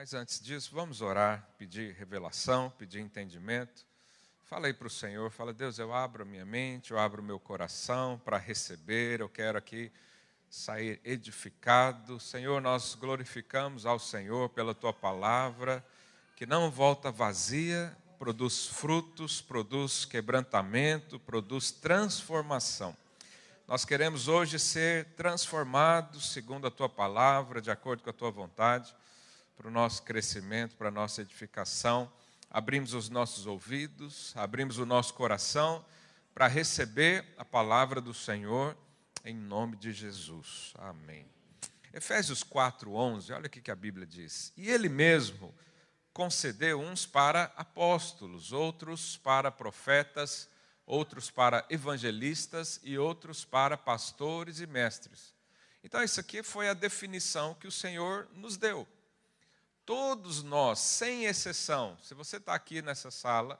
Mas antes disso, vamos orar, pedir revelação, pedir entendimento. Fala aí para o Senhor, fala, Deus, eu abro a minha mente, eu abro o meu coração para receber, eu quero aqui sair edificado. Senhor, nós glorificamos ao Senhor pela tua palavra, que não volta vazia, produz frutos, produz quebrantamento, produz transformação. Nós queremos hoje ser transformados segundo a tua palavra, de acordo com a tua vontade, para o nosso crescimento, para a nossa edificação. Abrimos os nossos ouvidos, abrimos o nosso coração para receber a palavra do Senhor em nome de Jesus. Amém. Efésios 4:11, olha o que a Bíblia diz. E ele mesmo concedeu uns para apóstolos, outros para profetas, outros para evangelistas e outros para pastores e mestres. Então, isso aqui foi a definição que o Senhor nos deu. Todos nós, sem exceção, se você está aqui nessa sala,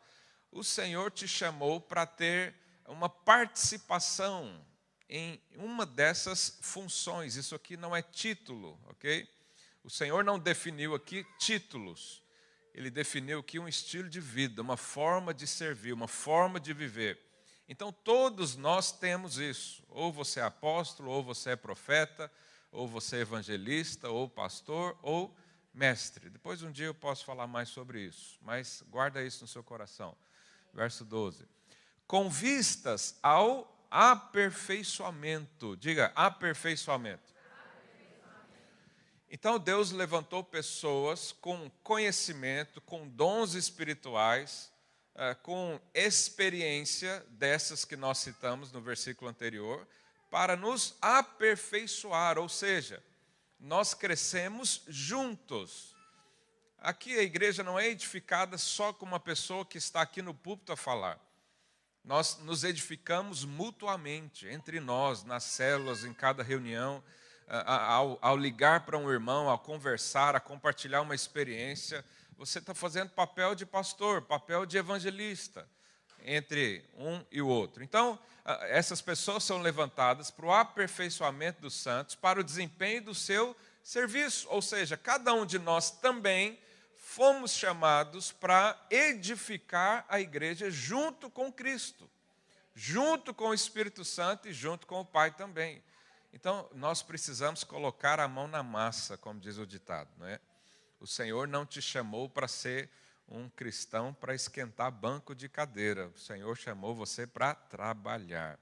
o Senhor te chamou para ter uma participação em uma dessas funções. Isso aqui não é título, ok? O Senhor não definiu aqui títulos. Ele definiu aqui um estilo de vida, uma forma de servir, uma forma de viver. Então todos nós temos isso. Ou você é apóstolo, ou você é profeta, ou você é evangelista, ou pastor, ou mestre. Depois um dia eu posso falar mais sobre isso, mas guarda isso no seu coração. Verso 12. Com vistas ao aperfeiçoamento. Diga, aperfeiçoamento. Então Deus levantou pessoas com conhecimento, com dons espirituais, eh, com experiência dessas que nós citamos no versículo anterior, para nos aperfeiçoar, ou seja, nós crescemos juntos. Aqui a igreja não é edificada só com uma pessoa que está aqui no púlpito a falar. Nós nos edificamos mutuamente, entre nós, nas células, em cada reunião, ao, ao ligar para um irmão, ao conversar, a compartilhar uma experiência. Você está fazendo papel de pastor, papel de evangelista, entre um e o outro. Então, essas pessoas são levantadas para o aperfeiçoamento dos santos, para o desempenho do seu serviço. Ou seja, cada um de nós também fomos chamados para edificar a igreja junto com Cristo, junto com o Espírito Santo e junto com o Pai também. Então, nós precisamos colocar a mão na massa, como diz o ditado, não é? O Senhor não te chamou para ser um cristão para esquentar banco de cadeira. O Senhor chamou você para trabalhar.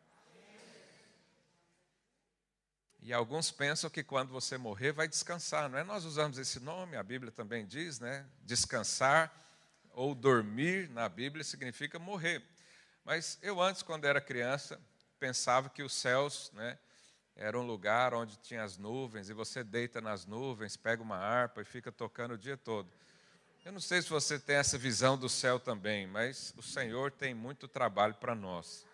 E alguns pensam que quando você morrer vai descansar, não é? Nós usamos esse nome, a Bíblia também diz, né? Descansar ou dormir na Bíblia significa morrer. Mas eu antes, quando era criança, pensava que os céus, né, era um lugar onde tinha as nuvens e você deita nas nuvens, pega uma harpa e fica tocando o dia todo. Eu não sei se você tem essa visão do céu também, mas o Senhor tem muito trabalho para nós.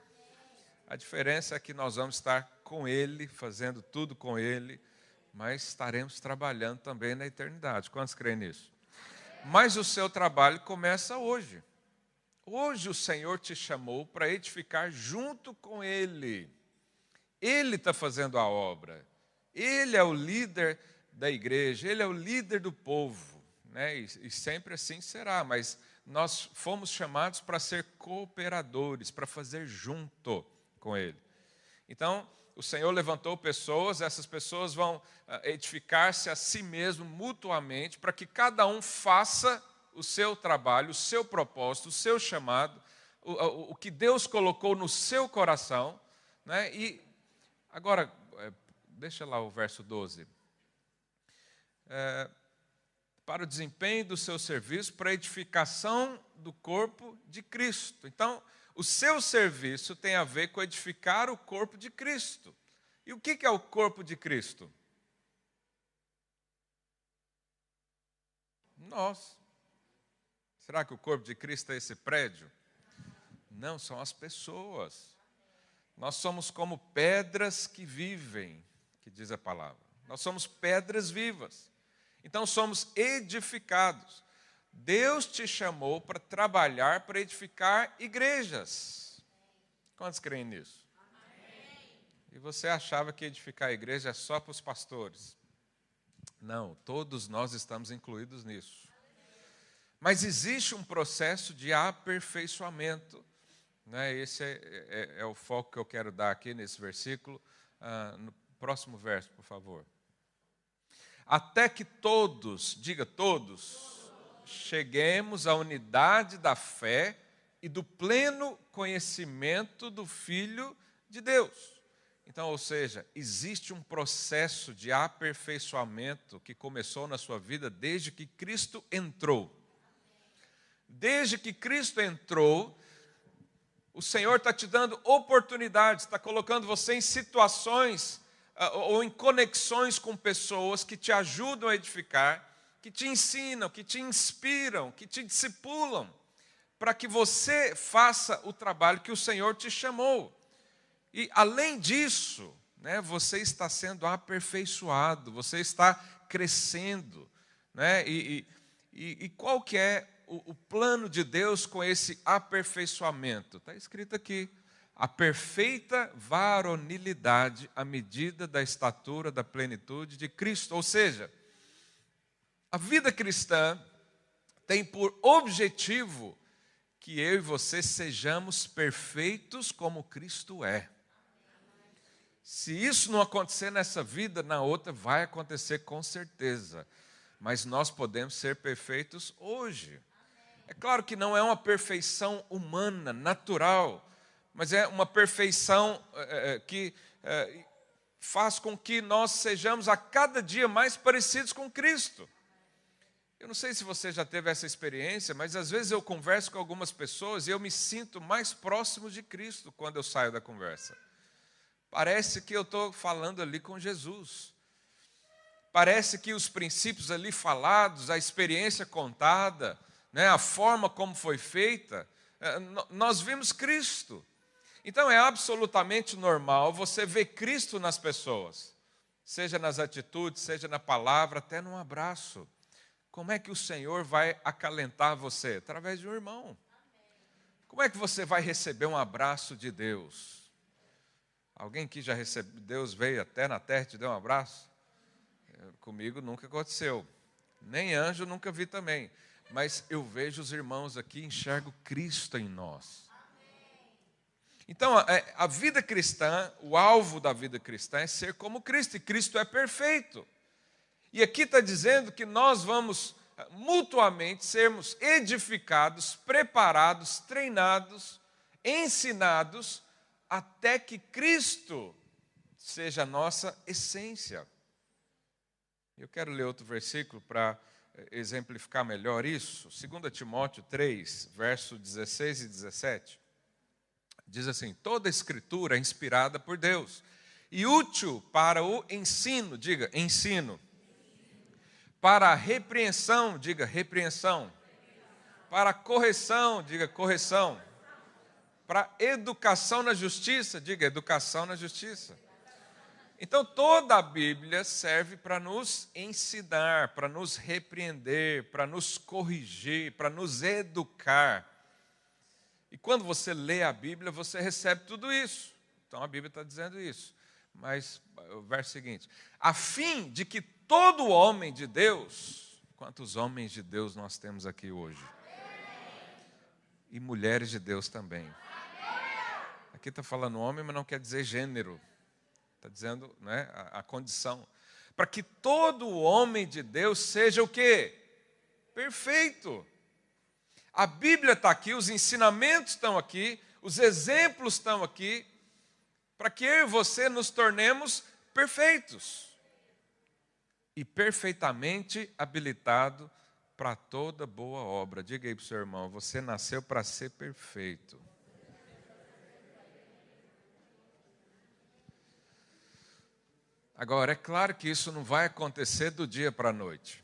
A diferença é que nós vamos estar com Ele, fazendo tudo com Ele, mas estaremos trabalhando também na eternidade. Quantos creem nisso? Mas o seu trabalho começa hoje. Hoje o Senhor te chamou para edificar junto com Ele. Ele está fazendo a obra. Ele é o líder da igreja, ele é o líder do povo. Né? E, e sempre assim será, mas nós fomos chamados para ser cooperadores, para fazer junto com Ele. Então, o Senhor levantou pessoas, essas pessoas vão ah, edificar-se a si mesmo mutuamente, para que cada um faça o seu trabalho, o seu propósito, o seu chamado, o, o, o que Deus colocou no seu coração. Né? E agora, é, deixa lá o verso 12. É, para o desempenho do seu serviço, para a edificação do corpo de Cristo. Então, o seu serviço tem a ver com edificar o corpo de Cristo. E o que é o corpo de Cristo? Nós. Será que o corpo de Cristo é esse prédio? Não, são as pessoas. Nós somos como pedras que vivem, que diz a palavra. Nós somos pedras vivas. Então somos edificados. Deus te chamou para trabalhar, para edificar igrejas. Quantos creem nisso? E você achava que edificar a igreja é só para os pastores? Não, todos nós estamos incluídos nisso. Mas existe um processo de aperfeiçoamento. Né? Esse é, é, é, o foco que eu quero dar aqui nesse versículo. Ah, no próximo verso, por favor. Até que todos, diga todos, cheguemos à unidade da fé e do pleno conhecimento do Filho de Deus. Então, ou seja, existe um processo de aperfeiçoamento que começou na sua vida desde que Cristo entrou. Desde que Cristo entrou, o Senhor está te dando oportunidades, está colocando você em situações ou em conexões com pessoas que te ajudam a edificar, que te ensinam, que te inspiram, que te discipulam, para que você faça o trabalho que o Senhor te chamou. E além disso, né, você está sendo aperfeiçoado, você está crescendo. Né? E, e, e qual que é o, o plano de Deus com esse aperfeiçoamento? Está escrito aqui. A perfeita varonilidade à medida da estatura da plenitude de Cristo. Ou seja, a vida cristã tem por objetivo que eu e você sejamos perfeitos como Cristo é. Se isso não acontecer nessa vida, na outra vai acontecer com certeza. Mas nós podemos ser perfeitos hoje. É claro que não é uma perfeição humana, natural, mas é uma perfeição é, que é, faz com que nós sejamos a cada dia mais parecidos com Cristo. Eu não sei se você já teve essa experiência, mas às vezes eu converso com algumas pessoas e eu me sinto mais próximo de Cristo quando eu saio da conversa. Parece que eu estou falando ali com Jesus. Parece que os princípios ali falados, a experiência contada, né, a forma como foi feita, nós vimos Cristo. Então é absolutamente normal você ver Cristo nas pessoas, seja nas atitudes, seja na palavra, até num abraço. Como é que o Senhor vai acalentar você? Através de um irmão. Como é que você vai receber um abraço de Deus? Alguém que já recebeu, Deus veio até na terra e te deu um abraço? É, comigo nunca aconteceu. Nem anjo nunca vi também. Mas eu vejo os irmãos aqui, enxergo Cristo em nós. Então, a, é, a vida cristã, o alvo da vida cristã é ser como Cristo, e Cristo é perfeito. E aqui está dizendo que nós vamos é, mutuamente sermos edificados, preparados, treinados, ensinados até que Cristo seja a nossa essência. Eu quero ler outro versículo para eh, exemplificar melhor isso. 2 Timóteo 3, verso 16 e 17. Diz assim: toda escritura é inspirada por Deus e útil para o ensino, diga, ensino. Para a repreensão, diga, repreensão. Para a correção, diga, correção para educação na justiça, diga educação na justiça. Então toda a Bíblia serve para nos ensinar, para nos repreender, para nos corrigir, para nos educar. E quando você lê a Bíblia, você recebe tudo isso. Então a Bíblia está dizendo isso. Mas o verso seguinte: a fim de que todo homem de Deus, quantos homens de Deus nós temos aqui hoje? E mulheres de Deus também. Aqui está falando homem, mas não quer dizer gênero. Está dizendo né, a, a condição. Para que todo homem de Deus seja o quê? Perfeito. A Bíblia está aqui, os ensinamentos estão aqui, os exemplos estão aqui, para que eu e você nos tornemos perfeitos e perfeitamente habilitado para toda boa obra. Diga aí para o seu irmão: você nasceu para ser perfeito. Agora, é claro que isso não vai acontecer do dia para a noite.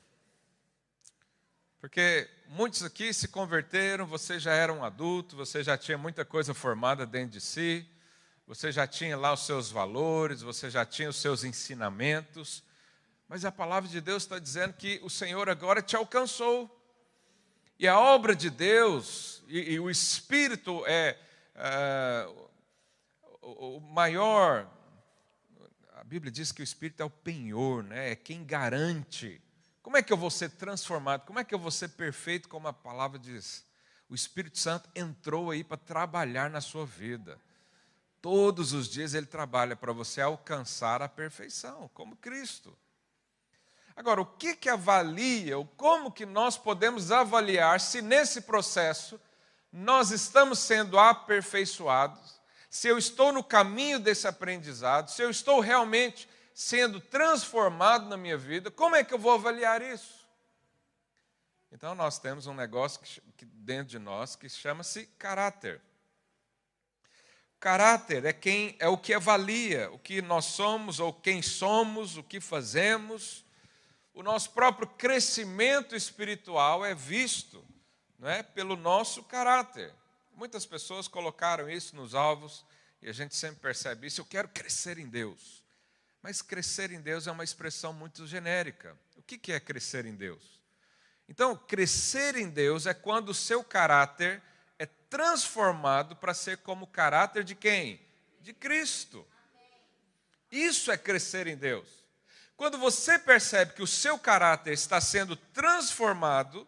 Porque muitos aqui se converteram, você já era um adulto, você já tinha muita coisa formada dentro de si, você já tinha lá os seus valores, você já tinha os seus ensinamentos, mas a palavra de Deus está dizendo que o Senhor agora te alcançou. E a obra de Deus, e, e o Espírito é, é o, o maior Bíblia diz que o Espírito é o penhor, né? é quem garante. Como é que eu vou ser transformado? Como é que eu vou ser perfeito, como a palavra diz? O Espírito Santo entrou aí para trabalhar na sua vida. Todos os dias ele trabalha para você alcançar a perfeição, como Cristo. Agora, o que, que avalia, ou como que nós podemos avaliar se nesse processo nós estamos sendo aperfeiçoados, se eu estou no caminho desse aprendizado, se eu estou realmente sendo transformado na minha vida, como é que eu vou avaliar isso? Então, nós temos um negócio que, que dentro de nós que chama-se caráter. Caráter é quem é o que avalia o que nós somos ou quem somos, o que fazemos. O nosso próprio crescimento espiritual é visto não é, pelo nosso caráter. Muitas pessoas colocaram isso nos alvos e a gente sempre percebe isso. Eu quero crescer em Deus. Mas crescer em Deus é uma expressão muito genérica. O que é crescer em Deus? Então, crescer em Deus é quando o seu caráter é transformado para ser como o caráter de quem? De Cristo. Isso é crescer em Deus. Quando você percebe que o seu caráter está sendo transformado,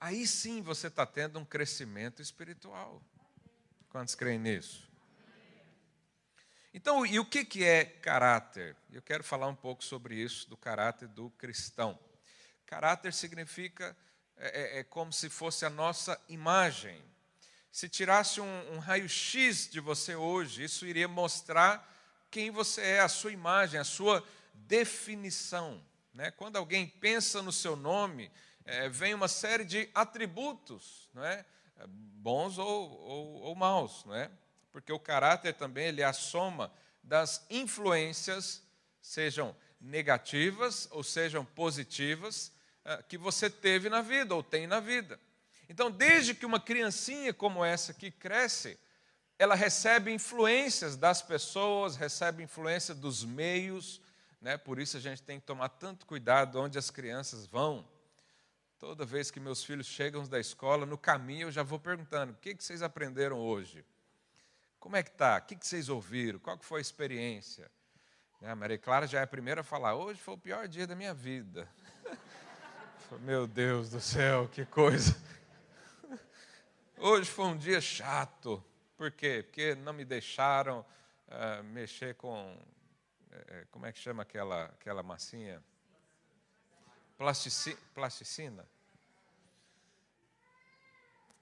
aí sim você está tendo um crescimento espiritual. Quantos creem nisso? Então, e o que é caráter? Eu quero falar um pouco sobre isso, do caráter do cristão. Caráter significa é, é, é como se fosse a nossa imagem. Se tirasse um, um raio-x de você hoje, isso iria mostrar quem você é, a sua imagem, a sua definição. Né? Quando alguém pensa no seu nome, é, vem uma série de atributos, não é? bons ou, ou, ou maus, não é? Porque o caráter também ele é a soma das influências, sejam negativas ou sejam positivas, ah, que você teve na vida ou tem na vida. Então, desde que uma criancinha como essa que cresce, ela recebe influências das pessoas, recebe influência dos meios, né? por isso a gente tem que tomar tanto cuidado onde as crianças vão. Toda vez que meus filhos chegam da escola, no caminho eu já vou perguntando: o que, que vocês aprenderam hoje? Como é que está? O que, que vocês ouviram? Qual foi a experiência? Né, a Maria Clara já é a primeira a falar: hoje foi o pior dia da minha vida. Meu Deus do céu, que coisa. Hoje foi um dia chato. Por quê? Porque não me deixaram uh, mexer com. Uh, como é que chama aquela, aquela massinha? Plastici, plasticina.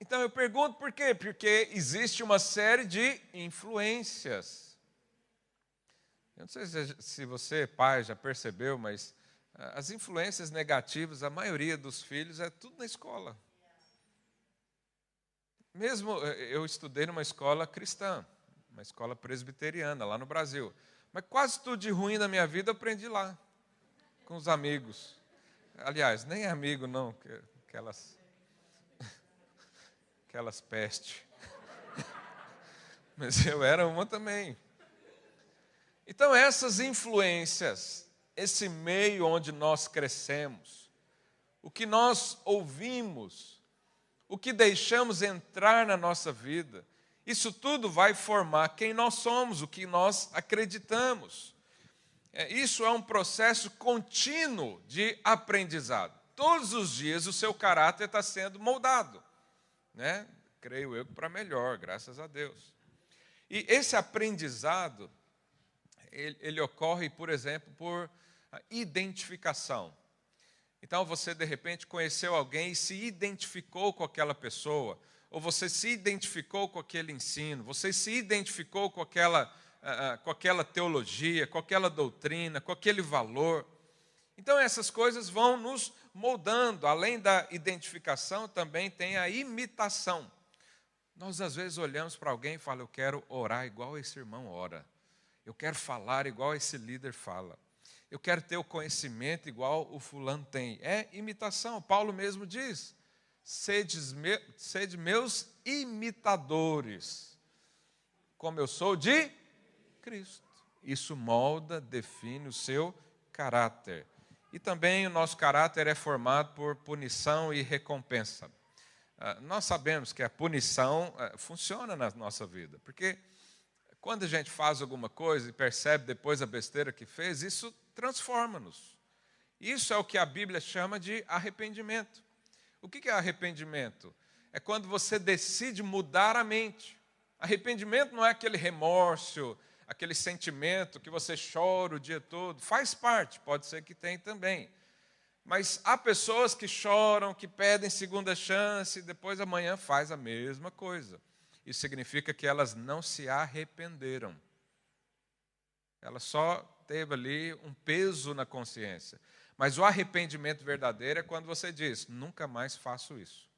Então eu pergunto por quê? Porque existe uma série de influências. Eu não sei se você, pai, já percebeu, mas as influências negativas, a maioria dos filhos, é tudo na escola. Mesmo eh, eu estudei numa escola cristã, uma escola presbiteriana lá no Brasil. Mas quase tudo de ruim na minha vida eu aprendi lá, com os amigos. Aliás, nem amigo não, aquelas aquelas pestes. Mas eu era uma também. Então essas influências esse meio onde nós crescemos, o que nós ouvimos, o que deixamos entrar na nossa vida, isso tudo vai formar quem nós somos, o que nós acreditamos. É, isso é um processo contínuo de aprendizado. Todos os dias o seu caráter está sendo moldado, né? creio eu, para melhor, graças a Deus. E esse aprendizado, ele, ele ocorre, por exemplo, por identificação. Então você de repente conheceu alguém e se identificou com aquela pessoa, ou você se identificou com aquele ensino, você se identificou com aquela, uh, com aquela teologia, com aquela doutrina, com aquele valor. Então essas coisas vão nos moldando, além da identificação, também tem a imitação. Nós às vezes olhamos para alguém e falamos, eu quero orar igual esse irmão ora, eu quero falar igual esse líder fala eu quero ter o conhecimento igual o fulano tem. É imitação. Paulo mesmo diz: sede, me, sede meus imitadores, como eu sou de Cristo. Isso molda, define o seu caráter. E também o nosso caráter é formado por punição e recompensa. Ah, nós sabemos que a punição ah, funciona na nossa vida, porque quando a gente faz alguma coisa e percebe depois a besteira que fez, isso transforma-nos. Isso é o que a Bíblia chama de arrependimento. O que é arrependimento? É quando você decide mudar a mente. Arrependimento não é aquele remorso, aquele sentimento que você chora o dia todo. Faz parte, pode ser que tem também. Mas há pessoas que choram, que pedem segunda chance e depois amanhã faz a mesma coisa. Isso significa que elas não se arrependeram. Ela só teve ali um peso na consciência. Mas o arrependimento verdadeiro é quando você diz: nunca mais faço isso.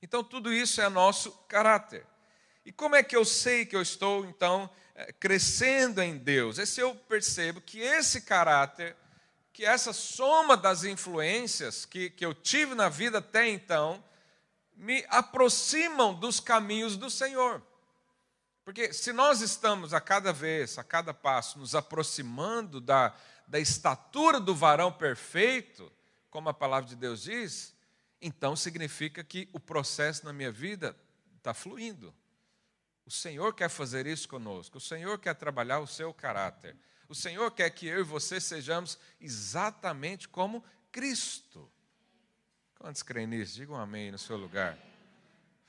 Então, tudo isso é nosso caráter. E como é que eu sei que eu estou, então, eh, crescendo em Deus? É se eu percebo que esse caráter, que essa soma das influências que, que eu tive na vida até então, me aproximam dos caminhos do Senhor. Porque se nós estamos a cada vez, a cada passo, nos aproximando da, da estatura do varão perfeito, como a palavra de Deus diz, então significa que o processo na minha vida está fluindo. O Senhor quer fazer isso conosco, o Senhor quer trabalhar o seu caráter, o Senhor quer que eu e você sejamos exatamente como Cristo. Quantos creem nisso? Digam um amém no seu lugar.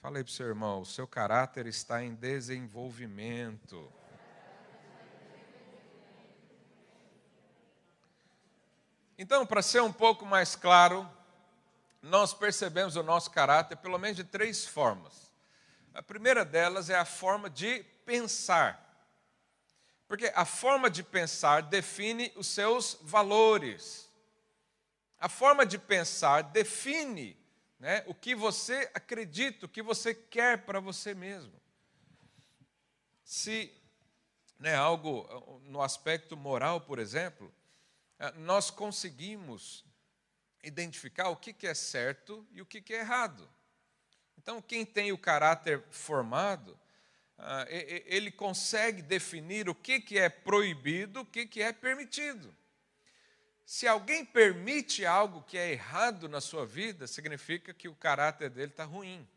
Falei para o seu irmão, o seu caráter está em desenvolvimento. Então, para ser um pouco mais claro, nós percebemos o nosso caráter pelo menos de três formas. A primeira delas é a forma de pensar. Porque a forma de pensar define os seus valores. A forma de pensar define né, o que você acredita, o que você quer para você mesmo. Se né, algo no aspecto moral, por exemplo, nós conseguimos identificar o que é certo e o que é errado. Então, quem tem o caráter formado, ah, ele consegue definir o que é proibido, o que é permitido. Se alguém permite algo que é errado na sua vida, significa que o caráter dele está ruim.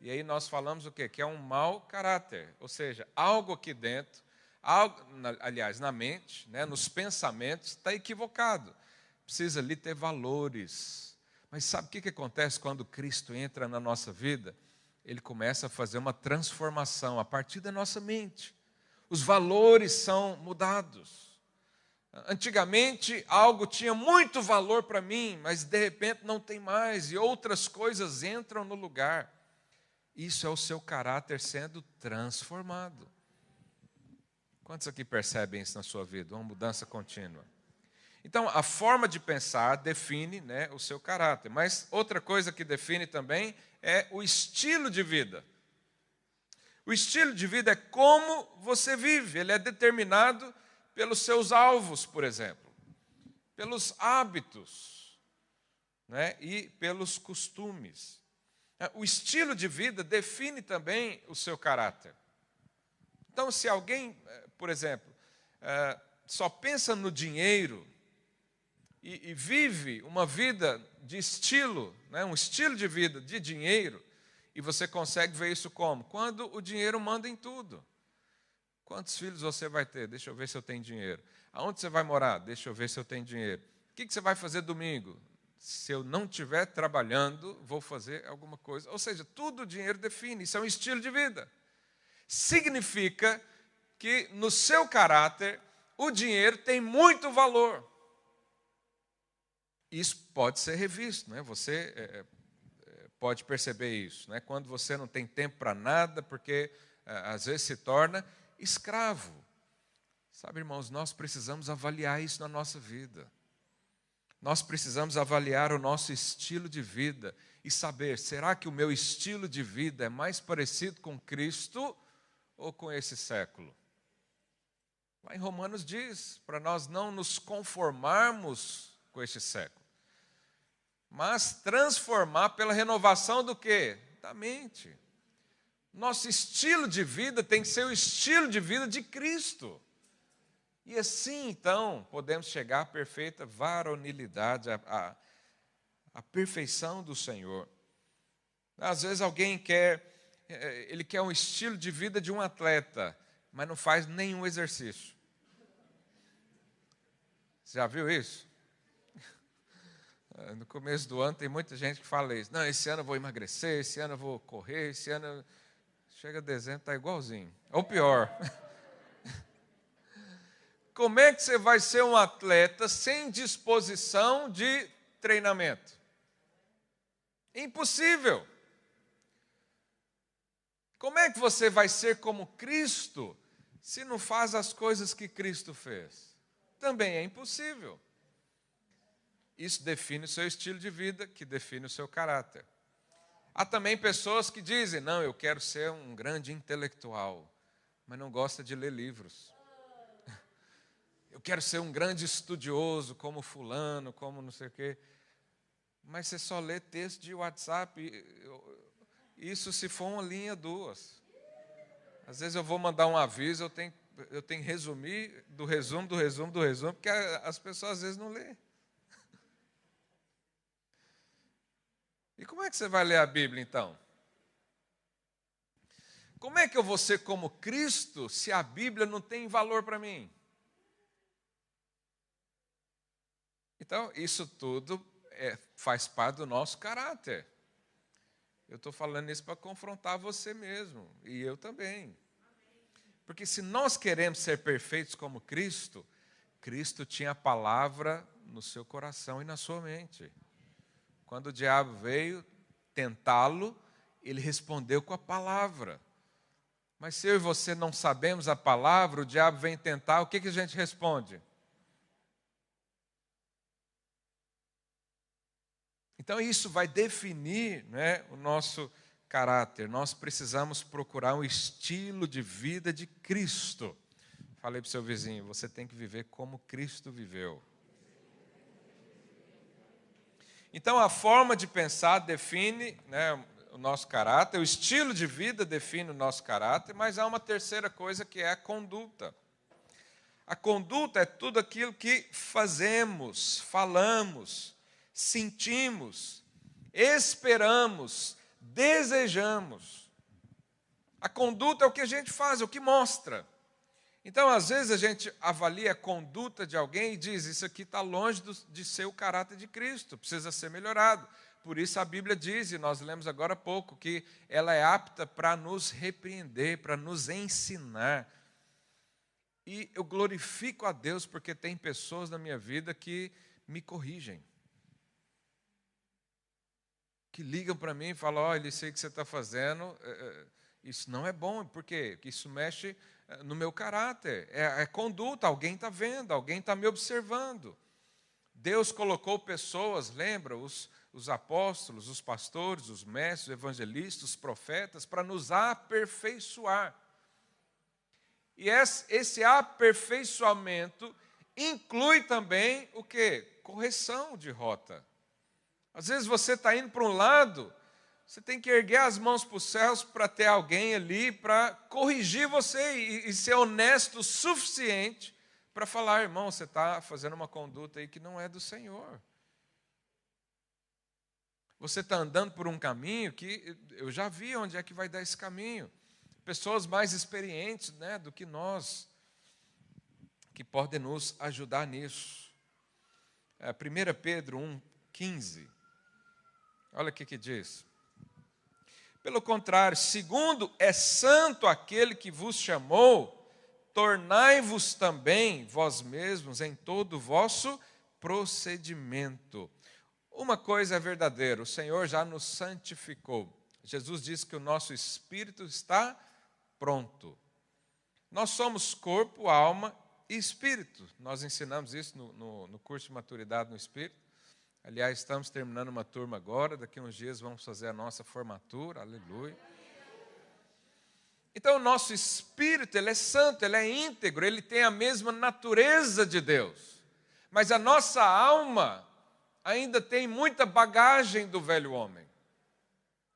E aí nós falamos o quê? Que é um mau caráter. Ou seja, algo aqui dentro, algo, aliás, na mente, né, nos pensamentos, está equivocado. Precisa ali ter valores. Mas sabe o que, que acontece quando Cristo entra na nossa vida? Ele começa a fazer uma transformação a partir da nossa mente. Os valores são mudados. Antigamente algo tinha muito valor para mim, mas de repente não tem mais e outras coisas entram no lugar. Isso é o seu caráter sendo transformado. Quantos aqui percebem isso na sua vida? Uma mudança contínua. Então, a forma de pensar define né, o seu caráter, mas outra coisa que define também é o estilo de vida. O estilo de vida é como você vive, ele é determinado pelos seus alvos, por exemplo, pelos hábitos né, e pelos costumes. O estilo de vida define também o seu caráter. Então, se alguém, é, por exemplo, é, só pensa no dinheiro e, vive uma vida de estilo, né, um estilo de vida de dinheiro, e você consegue ver isso como? Quando o dinheiro manda em tudo. Quantos filhos você vai ter? Deixa eu ver se eu tenho dinheiro. Aonde você vai morar? Deixa eu ver se eu tenho dinheiro. O que você vai fazer domingo? Se eu não estiver trabalhando, vou fazer alguma coisa. Ou seja, tudo o dinheiro define. Isso é um estilo de vida. Significa que no seu caráter, o dinheiro tem muito valor. Isso pode ser revisto, né? você é, é, pode perceber isso. Né? Quando você não tem tempo para nada, porque é, às vezes se torna escravo. Sabe, irmãos, nós precisamos avaliar isso na nossa vida. Nós precisamos avaliar o nosso estilo de vida e saber: será que o meu estilo de vida é mais parecido com Cristo ou com esse século? Lá em Romanos diz para nós não nos conformarmos com este século, mas transformar pela renovação do que? Da mente. Nosso estilo de vida tem que ser o estilo de vida de Cristo. E assim, então, podemos chegar à perfeita varonilidade, à, à perfeição do Senhor. Às vezes alguém quer é, ele quer um estilo de vida de um atleta, mas não faz nenhum exercício. Você já viu isso? No começo do ano tem muita gente que fala isso. Não, esse ano eu vou emagrecer, esse ano eu vou correr, esse ano. Chega dezembro, está igualzinho. Ou pior. Como é que você vai ser um atleta sem disposição de treinamento? Impossível. Como é que você vai ser como Cristo se não faz as coisas que Cristo fez? Também é impossível. Isso define o seu estilo de vida, que define o seu caráter. Há também pessoas que dizem: não, eu quero ser um grande intelectual, mas não gosta de ler livros. Eu quero ser um grande estudioso, como Fulano, como não sei o quê. Mas você só lê texto de WhatsApp. Isso se for uma linha, duas. Às vezes eu vou mandar um aviso, eu tenho, eu tenho que resumir do resumo, do resumo, do resumo, porque as pessoas às vezes não lêem. E como é que você vai ler a Bíblia então? Como é que eu vou ser como Cristo se a Bíblia não tem valor para mim? Então, isso tudo é, faz parte do nosso caráter. Eu estou falando isso para confrontar você mesmo, e eu também. Porque se nós queremos ser perfeitos como Cristo, Cristo tinha a palavra no seu coração e na sua mente. Quando o diabo veio tentá-lo, ele respondeu com a palavra. Mas se eu e você não sabemos a palavra, o diabo vem tentar, o que, que a gente responde? Então, isso vai definir né, o nosso caráter. Nós precisamos procurar um estilo de vida de Cristo. Falei para o seu vizinho: você tem que viver como Cristo viveu. Então, a forma de pensar define né, o nosso caráter, o estilo de vida define o nosso caráter, mas há uma terceira coisa que é a conduta. A conduta é tudo aquilo que fazemos, falamos, sentimos, esperamos, desejamos. A conduta é o que a gente faz, é o que mostra. Então, às vezes, a gente avalia a conduta de alguém e diz: Isso aqui está longe de ser o caráter de Cristo, precisa ser melhorado. Por isso a Bíblia diz, e nós lemos agora há pouco, que ela é apta para nos repreender, para nos ensinar. E eu glorifico a Deus porque tem pessoas na minha vida que me corrigem que ligam para mim e falam: olha, isso aí que você está fazendo, é, é, isso não é bom, por quê? Porque isso mexe no meu caráter, é, é conduta, alguém está vendo, alguém está me observando. Deus colocou pessoas, lembra, os, os apóstolos, os pastores, os mestres, os evangelistas, os profetas, para nos aperfeiçoar. E esse, aperfeiçoamento inclui também o que? Correção de rota. Às vezes você está indo para um lado, você tem que erguer as mãos para os céus para ter alguém ali para corrigir você e, e, ser honesto o suficiente para falar, irmão, você está fazendo uma conduta aí que não é do Senhor. Você está andando por um caminho que eu já vi onde é que vai dar esse caminho. Pessoas mais experientes né, do que nós, que podem nos ajudar nisso. É, 1 Pedro 1, 15. Olha o que, que diz. Pelo contrário, segundo é santo aquele que vos chamou, tornai-vos também vós mesmos em todo o vosso procedimento. Uma coisa é verdadeira, o Senhor já nos santificou. Jesus disse que o nosso espírito está pronto. Nós somos corpo, alma e espírito. Nós ensinamos isso no, no, no curso de maturidade no espírito. Aliás, estamos terminando uma turma agora, daqui a uns dias vamos fazer a nossa formatura, aleluia. Então, o nosso espírito, ele é santo, ele é íntegro, ele tem a mesma natureza de Deus. Mas a nossa alma ainda tem muita bagagem do velho homem.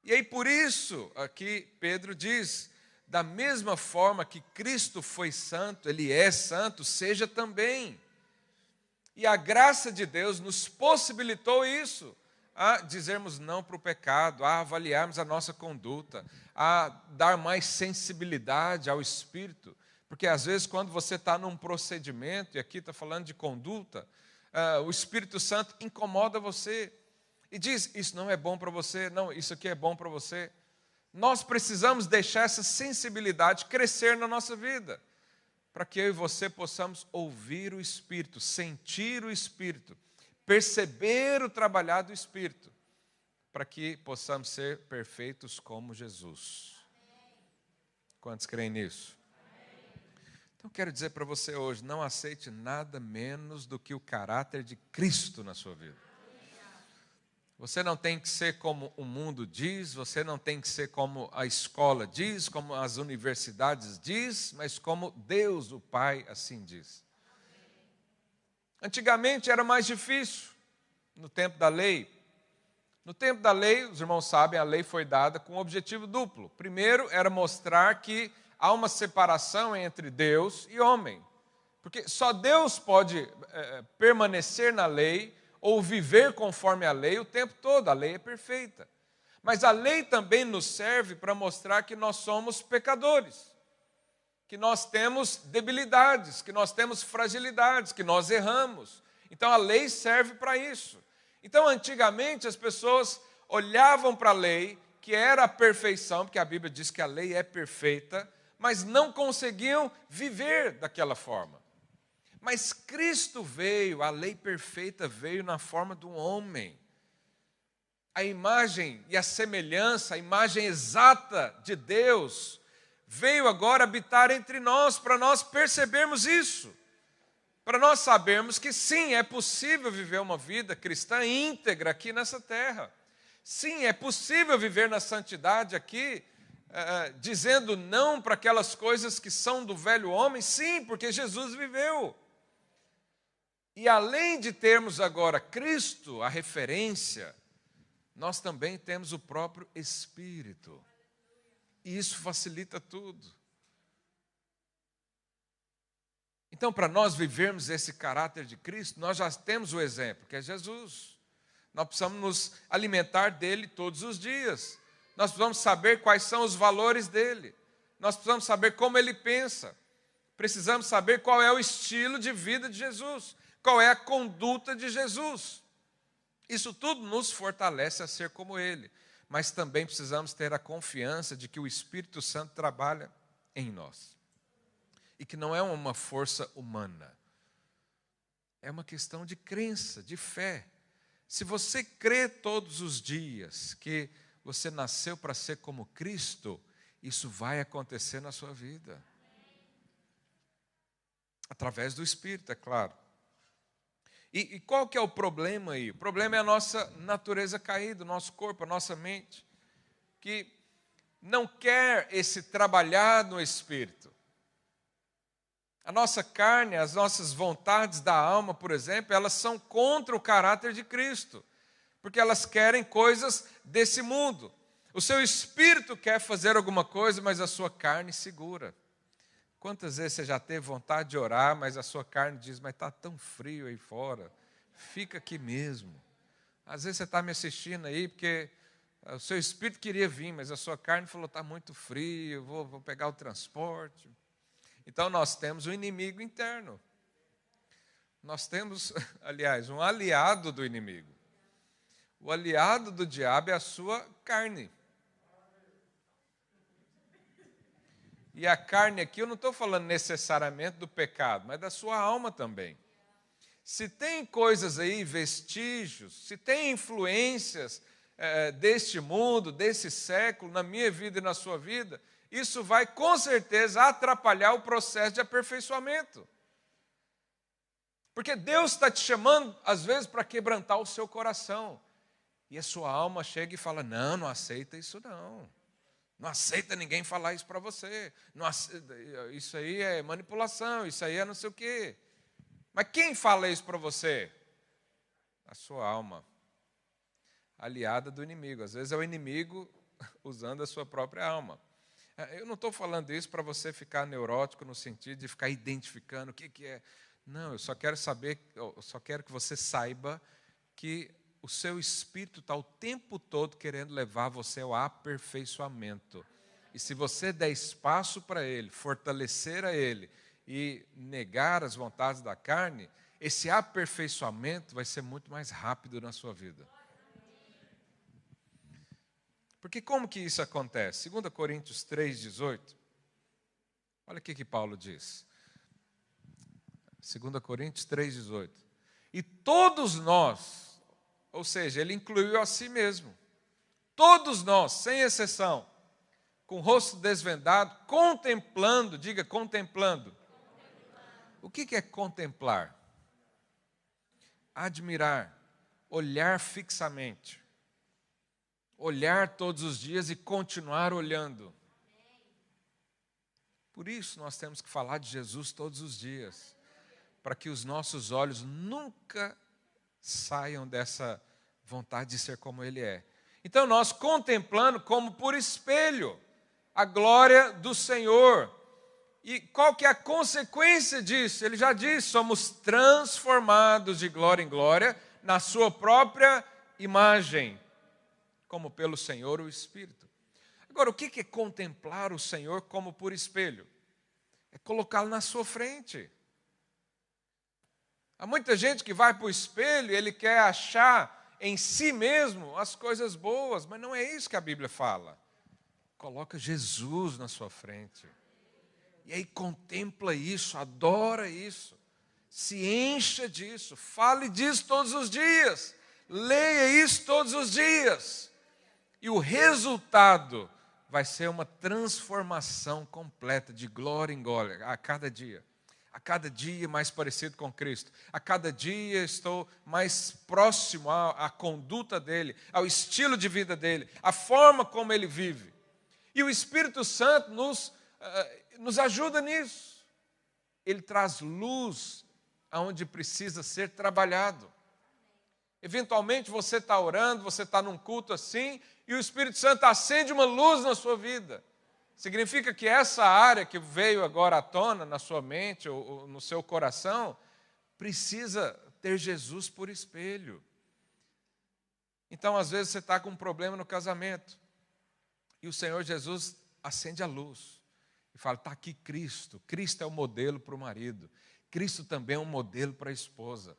E aí, por isso, aqui Pedro diz: da mesma forma que Cristo foi santo, ele é santo, seja também. E a graça de Deus nos possibilitou isso. a dizermos não para o pecado, a avaliarmos a nossa conduta, a dar mais sensibilidade ao espírito. Porque às vezes, quando você está num procedimento, e aqui está falando de conduta, uh, o Espírito Santo incomoda você e diz: Isso não é bom para você, não, isso aqui é bom para você. Nós precisamos deixar essa sensibilidade crescer na nossa vida, para que eu e você possamos ouvir o Espírito, sentir o Espírito, perceber o trabalhar do Espírito, para que possamos ser perfeitos como Jesus. Quantos creem nisso? Então, quero dizer para você hoje: não aceite nada menos do que o caráter de Cristo na sua vida. Você não tem que ser como o mundo diz, você não tem que ser como a escola diz, como as universidades diz, mas como Deus, o Pai, assim diz. Antigamente era mais difícil, no tempo da lei. No tempo da lei, os irmãos sabem, a lei foi dada com um objetivo duplo. Primeiro, era mostrar que há uma separação entre Deus e homem. Porque só Deus pode é, permanecer na lei ou viver conforme a lei o tempo todo, a lei é perfeita. Mas a lei também nos serve para mostrar que nós somos pecadores, que nós temos debilidades, que nós temos fragilidades, que nós erramos. Então a lei serve para isso. Então, antigamente, as pessoas olhavam para a lei, que era a perfeição, porque a Bíblia diz que a lei é perfeita, mas não conseguiam viver daquela forma. Mas Cristo veio, a lei perfeita veio na forma um homem. A imagem e a semelhança, a imagem exata de Deus, veio agora habitar entre nós, para nós percebermos isso. Para nós sabermos que sim, é possível viver uma vida cristã íntegra aqui nessa terra. Sim, é possível viver na santidade aqui, uh, dizendo não para aquelas coisas que são do velho homem? Sim, porque Jesus viveu. E além de termos agora Cristo, a referência, nós também temos o próprio Espírito. E isso facilita tudo. Então, para nós vivermos esse caráter de Cristo, nós já temos o exemplo, que é Jesus. Nós precisamos nos alimentar dele todos os dias nós precisamos saber quais são os valores dele, nós precisamos saber como ele pensa, precisamos saber qual é o estilo de vida de Jesus, qual é a conduta de Jesus. Isso tudo nos fortalece a ser como ele, mas também precisamos ter a confiança de que o Espírito Santo trabalha em nós e que não é uma força humana, é uma questão de crença, de fé. Se você crê todos os dias que você nasceu para ser como Cristo, isso vai acontecer na sua vida. Através do Espírito, é claro. E, e, qual que é o problema aí? O problema é a nossa natureza caída, o nosso corpo, a nossa mente, que não quer esse trabalhar no Espírito. A nossa carne, as nossas vontades da alma, por exemplo, elas são contra o caráter de Cristo porque elas querem coisas desse mundo. O seu espírito quer fazer alguma coisa, mas a sua carne segura. Quantas vezes você já teve vontade de orar, mas a sua carne diz: Mas está tão frio aí fora, fica aqui mesmo. Às vezes você está me assistindo aí porque o seu espírito queria vir, mas a sua carne falou: Está muito frio, vou, vou pegar o transporte. Então nós temos um inimigo interno. Nós temos, aliás, um aliado do inimigo. O aliado do diabo é a sua carne. E a carne aqui, eu não estou falando necessariamente do pecado, mas da sua alma também. Se tem coisas aí, vestígios, se tem influências é, deste mundo, desse século, na minha vida e na sua vida, isso vai com certeza atrapalhar o processo de aperfeiçoamento. Porque Deus está te chamando, às vezes, para quebrantar o seu coração. E a sua alma chega e fala: Não, não aceita isso não. Não aceita ninguém falar isso para você. Aceita, isso aí é manipulação, isso aí é não sei o quê. Mas quem fala isso para você? A sua alma. Aliada do inimigo. Às vezes é o inimigo usando a sua própria alma. É, eu não estou falando isso para você ficar neurótico no sentido de ficar identificando o que, que é. Não, eu só quero saber, eu só quero que você saiba que o seu espírito está o tempo todo querendo levar você ao aperfeiçoamento. E se você der espaço para ele, fortalecer a ele e negar as vontades da carne, esse aperfeiçoamento vai ser muito mais rápido na sua vida. Porque como que isso acontece? 2 Coríntios 3,18. Olha o que, Paulo diz. 2 Coríntios 3,18. E todos nós, ou seja, ele incluiu a si mesmo, todos nós, sem exceção, com o rosto desvendado, contemplando, diga contemplando. O que é contemplar? Admirar, olhar fixamente, olhar todos os dias e continuar olhando. Por isso nós temos que falar de Jesus todos os dias, para que os nossos olhos nunca saiam dessa vontade de ser como Ele é. Então nós contemplando como por espelho, a glória do Senhor. E qual que é a consequência disso? Ele já disse: somos transformados de glória em glória na sua própria imagem, como pelo Senhor o Espírito. Agora, o que é contemplar o Senhor como por espelho? É colocá-lo na sua frente. Há muita gente que vai para o espelho e ele quer achar em si mesmo as coisas boas, mas não é isso que a Bíblia fala. Coloca Jesus na sua frente. E aí contempla isso, adora isso. Se encha disso, fale disso todos os dias. Leia isso todos os dias. E o resultado vai ser uma transformação completa de glória em glória a cada dia. A cada dia mais parecido com Cristo. A cada dia estou mais próximo à, à conduta dele, ao estilo de vida dele, à forma como ele vive. E o Espírito Santo nos, uh, nos ajuda nisso. Ele traz luz aonde precisa ser trabalhado. Eventualmente você está orando, você está num culto assim, e o Espírito Santo acende uma luz na sua vida. Significa que essa área que veio agora à tona na sua mente ou, ou no seu coração precisa ter Jesus por espelho. Então, às vezes, você está com um problema no casamento. E o Senhor Jesus acende a luz e fala: está aqui Cristo. Cristo é o modelo para o marido. Cristo também é um modelo para a esposa.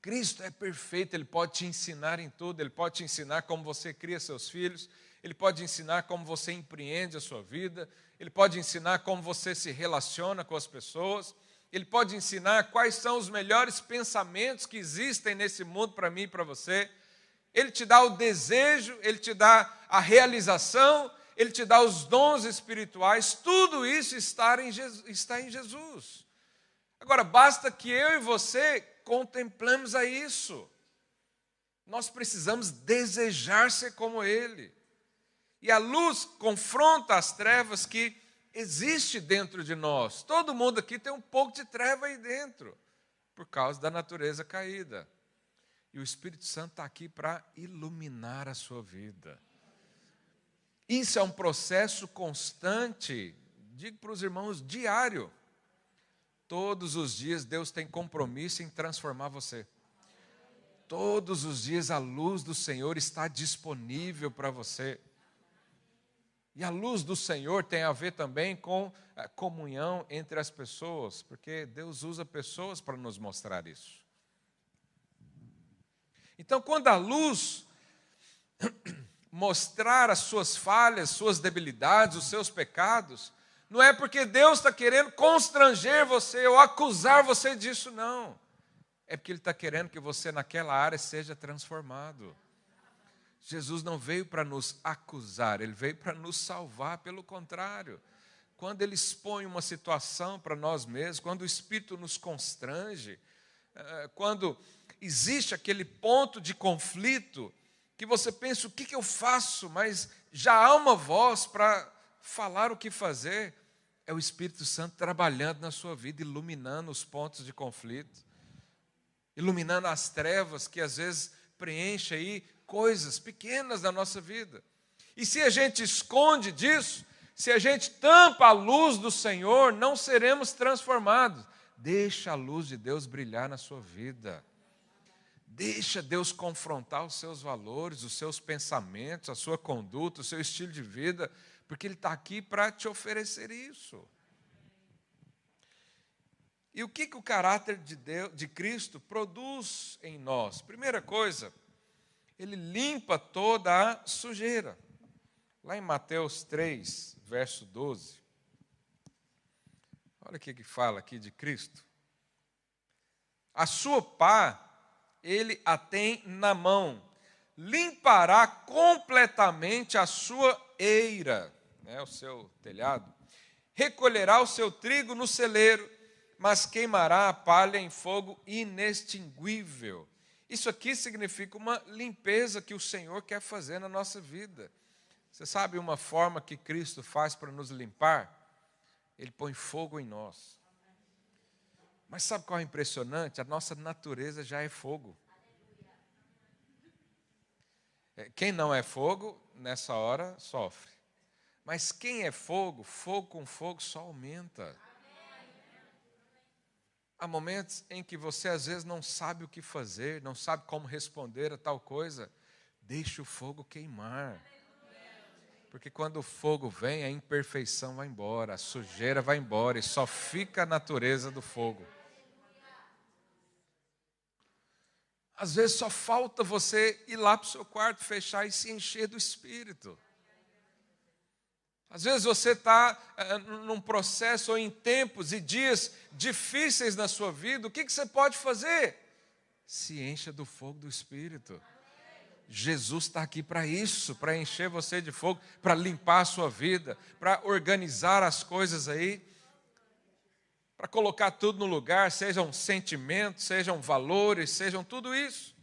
Cristo é perfeito, Ele pode te ensinar em tudo, Ele pode te ensinar como você cria seus filhos, Ele pode ensinar como você empreende a sua vida, Ele pode ensinar como você se relaciona com as pessoas, Ele pode ensinar quais são os melhores pensamentos que existem nesse mundo para mim e para você. Ele te dá o desejo, ele te dá a realização, ele te dá os dons espirituais, tudo isso está em Jesus. Está em Jesus. Agora, basta que eu e você contemplemos a isso. Nós precisamos desejar ser como Ele. E a luz confronta as trevas que existe dentro de nós. Todo mundo aqui tem um pouco de treva aí dentro, por causa da natureza caída. E o Espírito Santo está aqui para iluminar a sua vida. Isso é um processo constante, digo para os irmãos, diário. Todos os dias Deus tem compromisso em transformar você. Todos os dias a luz do Senhor está disponível para você. E a luz do Senhor tem a ver também com a comunhão entre as pessoas, porque Deus usa pessoas para nos mostrar isso. Então, quando a luz mostrar as suas falhas, suas debilidades, os seus pecados, não é porque Deus está querendo constranger você ou acusar você disso, não. É porque Ele está querendo que você naquela área seja transformado. Jesus não veio para nos acusar, Ele veio para nos salvar, pelo contrário. Quando Ele expõe uma situação para nós mesmos, quando o Espírito nos constrange, eh, quando existe aquele ponto de conflito que você pensa: o que, que eu faço? Mas já há uma voz para falar o que fazer. É o Espírito Santo trabalhando na sua vida, iluminando os pontos de conflito, iluminando as trevas que às vezes preenchem aí coisas pequenas da nossa vida. E se a gente esconde disso, se a gente tampa a luz do Senhor, não seremos transformados. Deixa a luz de Deus brilhar na sua vida. Deixa Deus confrontar os seus valores, os seus pensamentos, a sua conduta, o seu estilo de vida, porque Ele está aqui para te oferecer isso. E o que, que o caráter de, Deus, de Cristo produz em nós? Primeira coisa, ele limpa toda a sujeira. Lá em Mateus 3, verso 12. Olha o que, fala aqui de Cristo. A sua pá ele a tem na mão, limpará completamente a sua eira, né, o seu telhado, recolherá o seu trigo no celeiro, mas queimará a palha em fogo inextinguível. Isso aqui significa uma limpeza que o Senhor quer fazer na nossa vida. Você sabe uma forma que Cristo faz para nos limpar? Ele põe fogo em nós. Mas sabe qual é impressionante? A nossa natureza já é fogo. É, quem não é fogo, nessa hora sofre. Mas quem é fogo, fogo com fogo só aumenta. Há momentos em que você às vezes não sabe o que fazer, não sabe como responder a tal coisa. Deixa o fogo queimar. Porque quando o fogo vem, a imperfeição vai embora, a sujeira vai embora e só fica a natureza do fogo. Às vezes só falta você ir lá para o seu quarto, fechar e se encher do Espírito. Às vezes você está é, num processo ou em tempos e dias difíceis na sua vida, o que, que você pode fazer? Se encha do fogo do Espírito. Jesus está aqui para isso, para encher você de fogo, para limpar a sua vida, para organizar as coisas aí para colocar tudo no lugar, sejam sentimentos, sejam valores, sejam tudo isso.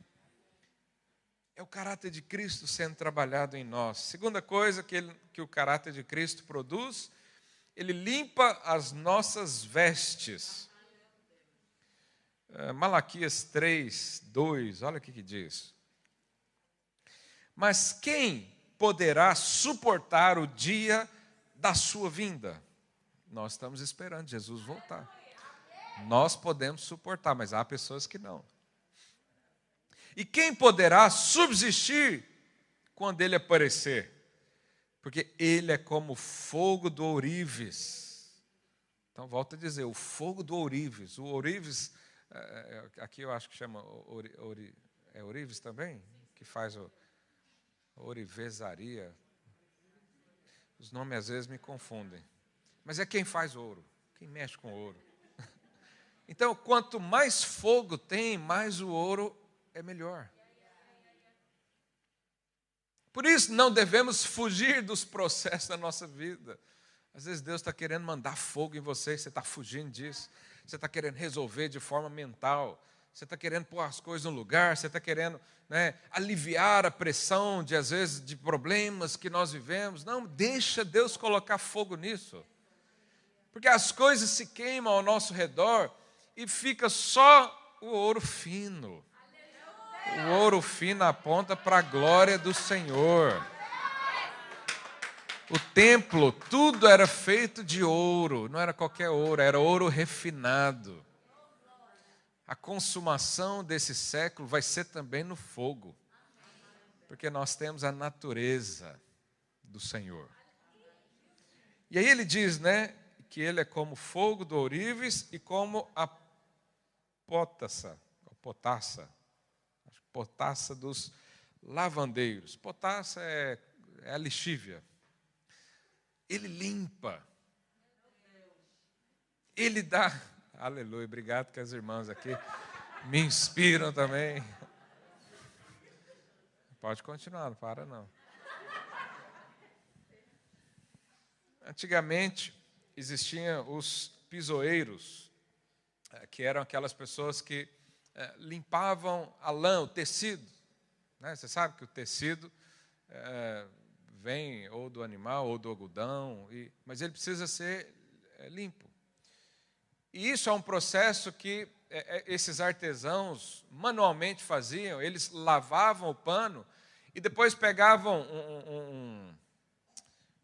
É o caráter de Cristo sendo trabalhado em nós. Segunda coisa que, ele, que o caráter de Cristo produz, ele limpa as nossas vestes. É, Malaquias 3, 2, olha o que, que diz. Mas quem poderá suportar o dia da sua vinda? Nós estamos esperando Jesus voltar. Nós podemos suportar, mas há pessoas que não. E quem poderá subsistir quando ele aparecer? Porque ele é como fogo do ourives. Então, volta a dizer, o fogo do ourives. O ourives, é, é, aqui eu acho que chama é ourives também? Que faz o ourivesaria. Os nomes às vezes me confundem. Mas é quem faz ouro, quem mexe com ouro. Então, quanto mais fogo tem, mais o ouro é melhor. Por isso, não devemos fugir dos processos da nossa vida. Às vezes, Deus está querendo mandar fogo em você, você está fugindo disso. Você está querendo resolver de forma mental. Você está querendo pôr as coisas no lugar. Você está querendo né, aliviar a pressão de, às vezes, de problemas que nós vivemos. Não, deixa Deus colocar fogo nisso. Porque as coisas se queimam ao nosso redor e fica só o ouro fino. O ouro fino aponta para a glória do Senhor. O templo, tudo era feito de ouro, não era qualquer ouro, era ouro refinado. A consumação desse século vai ser também no fogo, porque nós temos a natureza do Senhor. E aí ele diz, né, que ele é como fogo do ourives e como a potassa, potassa, potassa dos lavandeiros. Potassa é, é a lixívia. Ele limpa. Ele dá. Aleluia, obrigado que as irmãs aqui me inspiram também. Pode continuar, não para não. Antigamente existiam os pisoeiros, é, que eram aquelas pessoas que é, limpavam a lã, o tecido. Né? Você sabe que o tecido é, vem ou do animal ou do algodão, e, mas ele precisa ser é, limpo. E isso é um processo que é, esses artesãos manualmente faziam, eles lavavam o pano e depois pegavam um, um,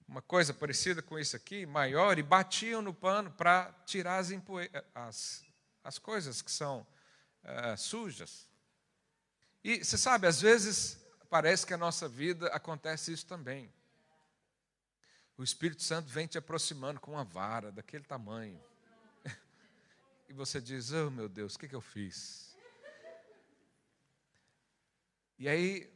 uma coisa parecida com isso aqui, maior, e batiam no pano para tirar as, as, as coisas que são uh, sujas. E você sabe, às vezes parece que a nossa vida acontece isso também. O Espírito Santo vem te aproximando com uma vara daquele tamanho. E você diz: Oh meu Deus, o que, que eu fiz? E aí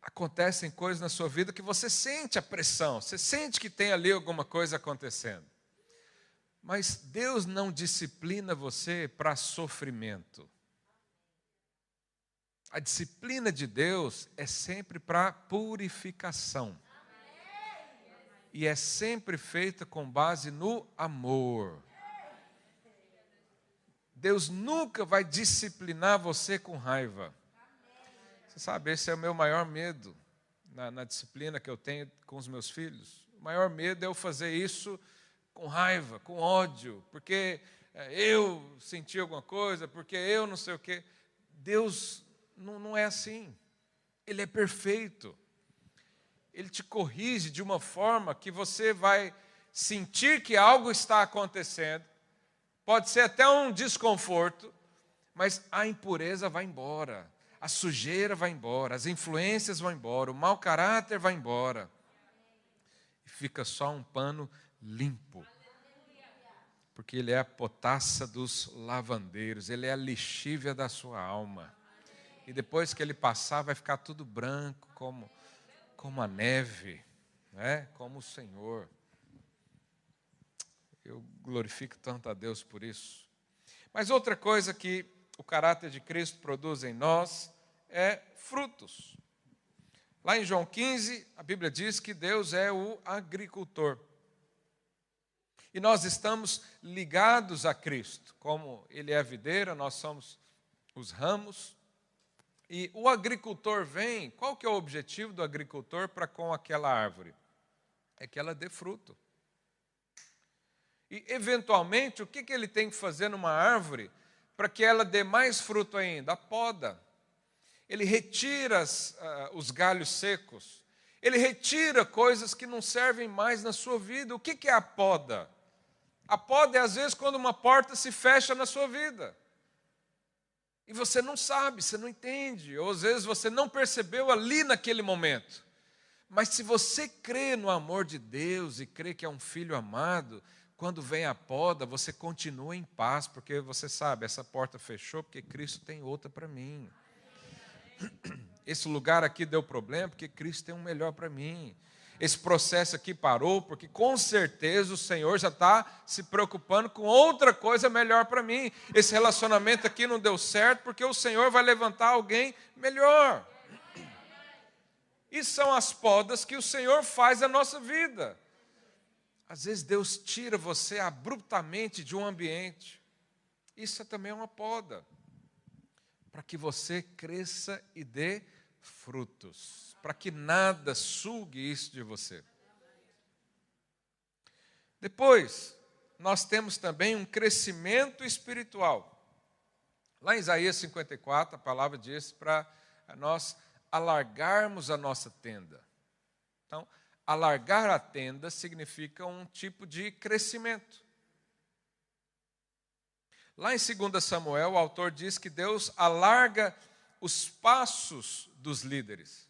acontecem coisas na sua vida que você sente a pressão, você sente que tem ali alguma coisa acontecendo. Mas Deus não disciplina você para sofrimento. A disciplina de Deus é sempre para purificação. E é sempre feita com base no amor. Deus nunca vai disciplinar você com raiva. Você sabe, esse é o meu maior medo na, na, disciplina que eu tenho com os meus filhos. O maior medo é eu fazer isso com raiva, com ódio, porque é, eu senti alguma coisa, porque eu não sei o quê. Deus não, não é assim. Ele é perfeito. Ele te corrige de uma forma que você vai sentir que algo está acontecendo. Pode ser até um desconforto, mas a impureza vai embora a sujeira vai embora, as influências vão embora, o mau caráter vai embora. E fica só um pano limpo. Porque ele é a potassa dos lavandeiros, ele é a lixívia da sua alma. E depois que ele passar, vai ficar tudo branco, como, como a neve, né? como o Senhor. Eu glorifico tanto a Deus por isso. Mas outra coisa que o caráter de Cristo produz em nós é frutos. Lá em João 15, a Bíblia diz que Deus é o agricultor. E nós estamos ligados a Cristo. Como Ele é a videira, nós somos os ramos. E o agricultor vem, qual que é o objetivo do agricultor para com aquela árvore? É que ela dê fruto. E, eventualmente, o que, que ele tem que fazer numa árvore para que ela dê mais fruto ainda? A poda. Ele retira uh, os galhos secos. Ele retira coisas que não servem mais na sua vida. O que, que é a poda? A poda é, às vezes, quando uma porta se fecha na sua vida. E você não sabe, você não entende, ou às vezes você não percebeu ali naquele momento. Mas se você crê no amor de Deus e crê que é um filho amado, quando vem a poda, você continua em paz, porque você sabe, essa porta fechou porque Cristo tem outra para mim. Esse lugar aqui deu problema porque Cristo tem um melhor para mim. Esse processo aqui parou porque com certeza o Senhor já está se preocupando com outra coisa melhor para mim. Esse relacionamento aqui não deu certo porque o Senhor vai levantar alguém melhor. E são as podas que o Senhor faz na nossa vida. Às vezes Deus tira você abruptamente de um ambiente. Isso também é uma poda. Para que você cresça e dê frutos. Para que nada sugue isso de você. Depois, nós temos também um crescimento espiritual. Lá em Isaías 54, a palavra diz para nós alargarmos a nossa tenda. Então, alargar a tenda significa um tipo de crescimento. Lá em 2 Samuel, o autor diz que Deus alarga os passos dos líderes,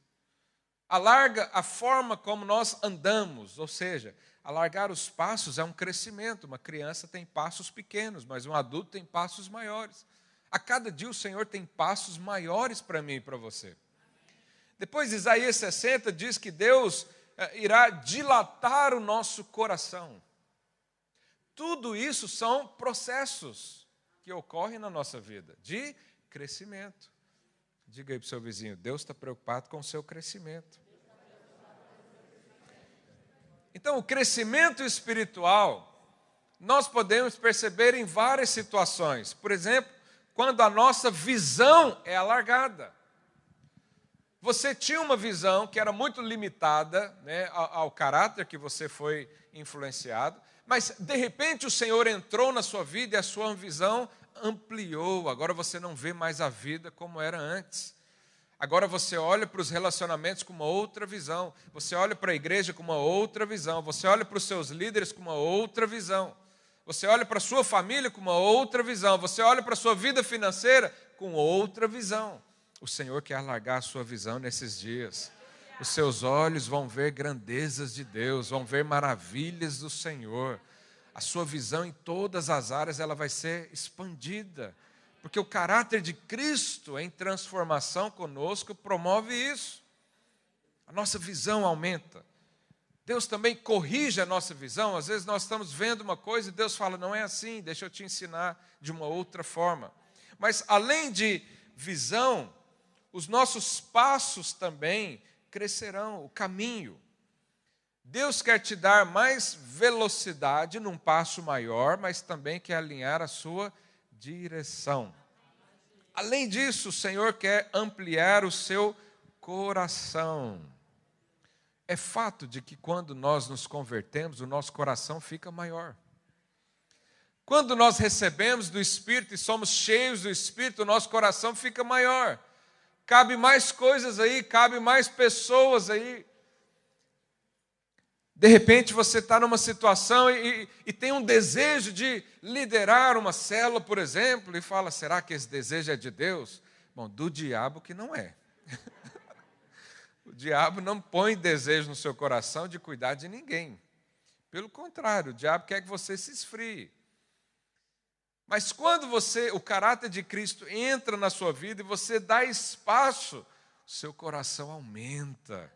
alarga a forma como nós andamos, ou seja, alargar os passos é um crescimento. Uma criança tem passos pequenos, mas um adulto tem passos maiores. A cada dia o Senhor tem passos maiores para mim e para você. Depois, Isaías 60 diz que Deus é, irá dilatar o nosso coração. Tudo isso são processos que ocorrem na nossa vida de crescimento. Diga aí para o seu vizinho: Deus está preocupado com o seu crescimento. Então, o crescimento espiritual, nós podemos perceber em várias situações. Por exemplo, quando a nossa visão é alargada. Você tinha uma visão que era muito limitada né, ao, ao caráter que você foi influenciado, mas de repente o Senhor entrou na sua vida e a sua visão ampliou. Agora você não vê mais a vida como era antes. Agora você olha para os relacionamentos com uma outra visão. Você olha para a igreja com uma outra visão. Você olha para os seus líderes com uma outra visão. Você olha para a sua família com uma outra visão. Você olha para a sua vida financeira com outra visão. O Senhor quer alargar a sua visão nesses dias. Os seus olhos vão ver grandezas de Deus, vão ver maravilhas do Senhor. A sua visão em todas as áreas ela vai ser expandida, porque o caráter de Cristo em transformação conosco promove isso. A nossa visão aumenta. Deus também corrige a nossa visão. Às vezes nós estamos vendo uma coisa e Deus fala: não é assim, deixa eu te ensinar de uma outra forma. Mas além de visão, os nossos passos também crescerão, o caminho. Deus quer te dar mais velocidade num passo maior, mas também quer alinhar a sua direção. Além disso, o Senhor quer ampliar o seu coração. É fato de que quando nós nos convertemos, o nosso coração fica maior. Quando nós recebemos do Espírito e somos cheios do Espírito, o nosso coração fica maior. Cabe mais coisas aí, cabe mais pessoas aí. De repente você está numa situação e, e, tem um desejo de liderar uma célula, por exemplo, e fala: será que esse desejo é de Deus? Bom, do diabo que não é. o diabo não põe desejo no seu coração de cuidar de ninguém. Pelo contrário, o diabo quer que você se esfrie. Mas quando você, o caráter de Cristo entra na sua vida e você dá espaço, seu coração aumenta.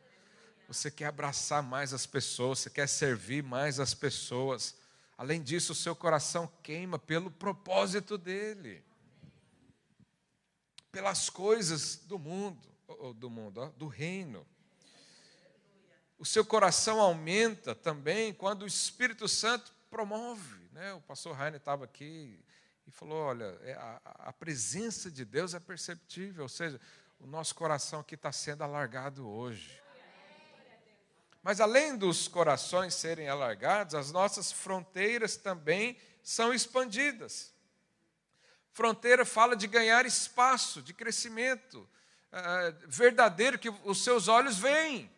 Você quer abraçar mais as pessoas, você quer servir mais as pessoas. Além disso, o seu coração queima pelo propósito dele. Pelas coisas do mundo, do mundo, do reino. O seu coração aumenta também quando o Espírito Santo promove. Né? O pastor Rainer estava aqui e falou: olha, é, a, a presença de Deus é perceptível, ou seja, o nosso coração aqui está sendo alargado hoje. Mas além dos corações serem alargados, as nossas fronteiras também são expandidas. Fronteira fala de ganhar espaço, de crescimento uh, verdadeiro que os seus olhos veem.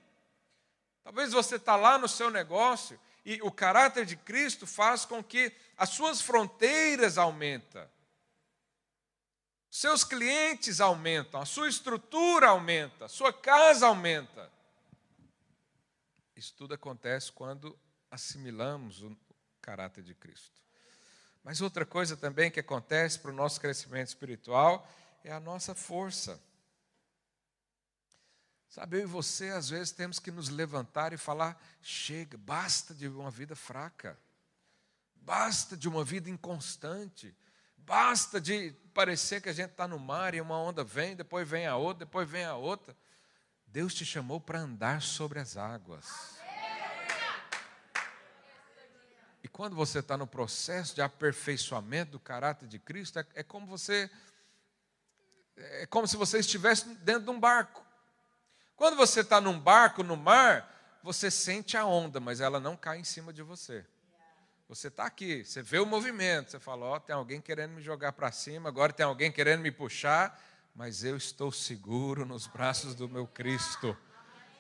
Talvez você está lá no seu negócio e o caráter de Cristo faz com que as suas fronteiras aumentam. Seus clientes aumentam, a sua estrutura aumenta, a sua casa aumenta. Isso tudo acontece quando assimilamos o caráter de Cristo. Mas outra coisa também que acontece para o nosso crescimento espiritual é a nossa força. Sabe, eu e você, às vezes, temos que nos levantar e falar: chega, basta de uma vida fraca, basta de uma vida inconstante, basta de parecer que a gente está no mar e uma onda vem, depois vem a outra, depois vem a outra. Deus te chamou para andar sobre as águas. E quando você está no processo de aperfeiçoamento do caráter de Cristo, é, é como você. É como se você estivesse dentro de um barco. Quando você está num barco no mar, você sente a onda, mas ela não cai em cima de você. Você está aqui, você vê o movimento, você fala: Ó, oh, tem alguém querendo me jogar para cima, agora tem alguém querendo me puxar, mas eu estou seguro nos braços do meu Cristo.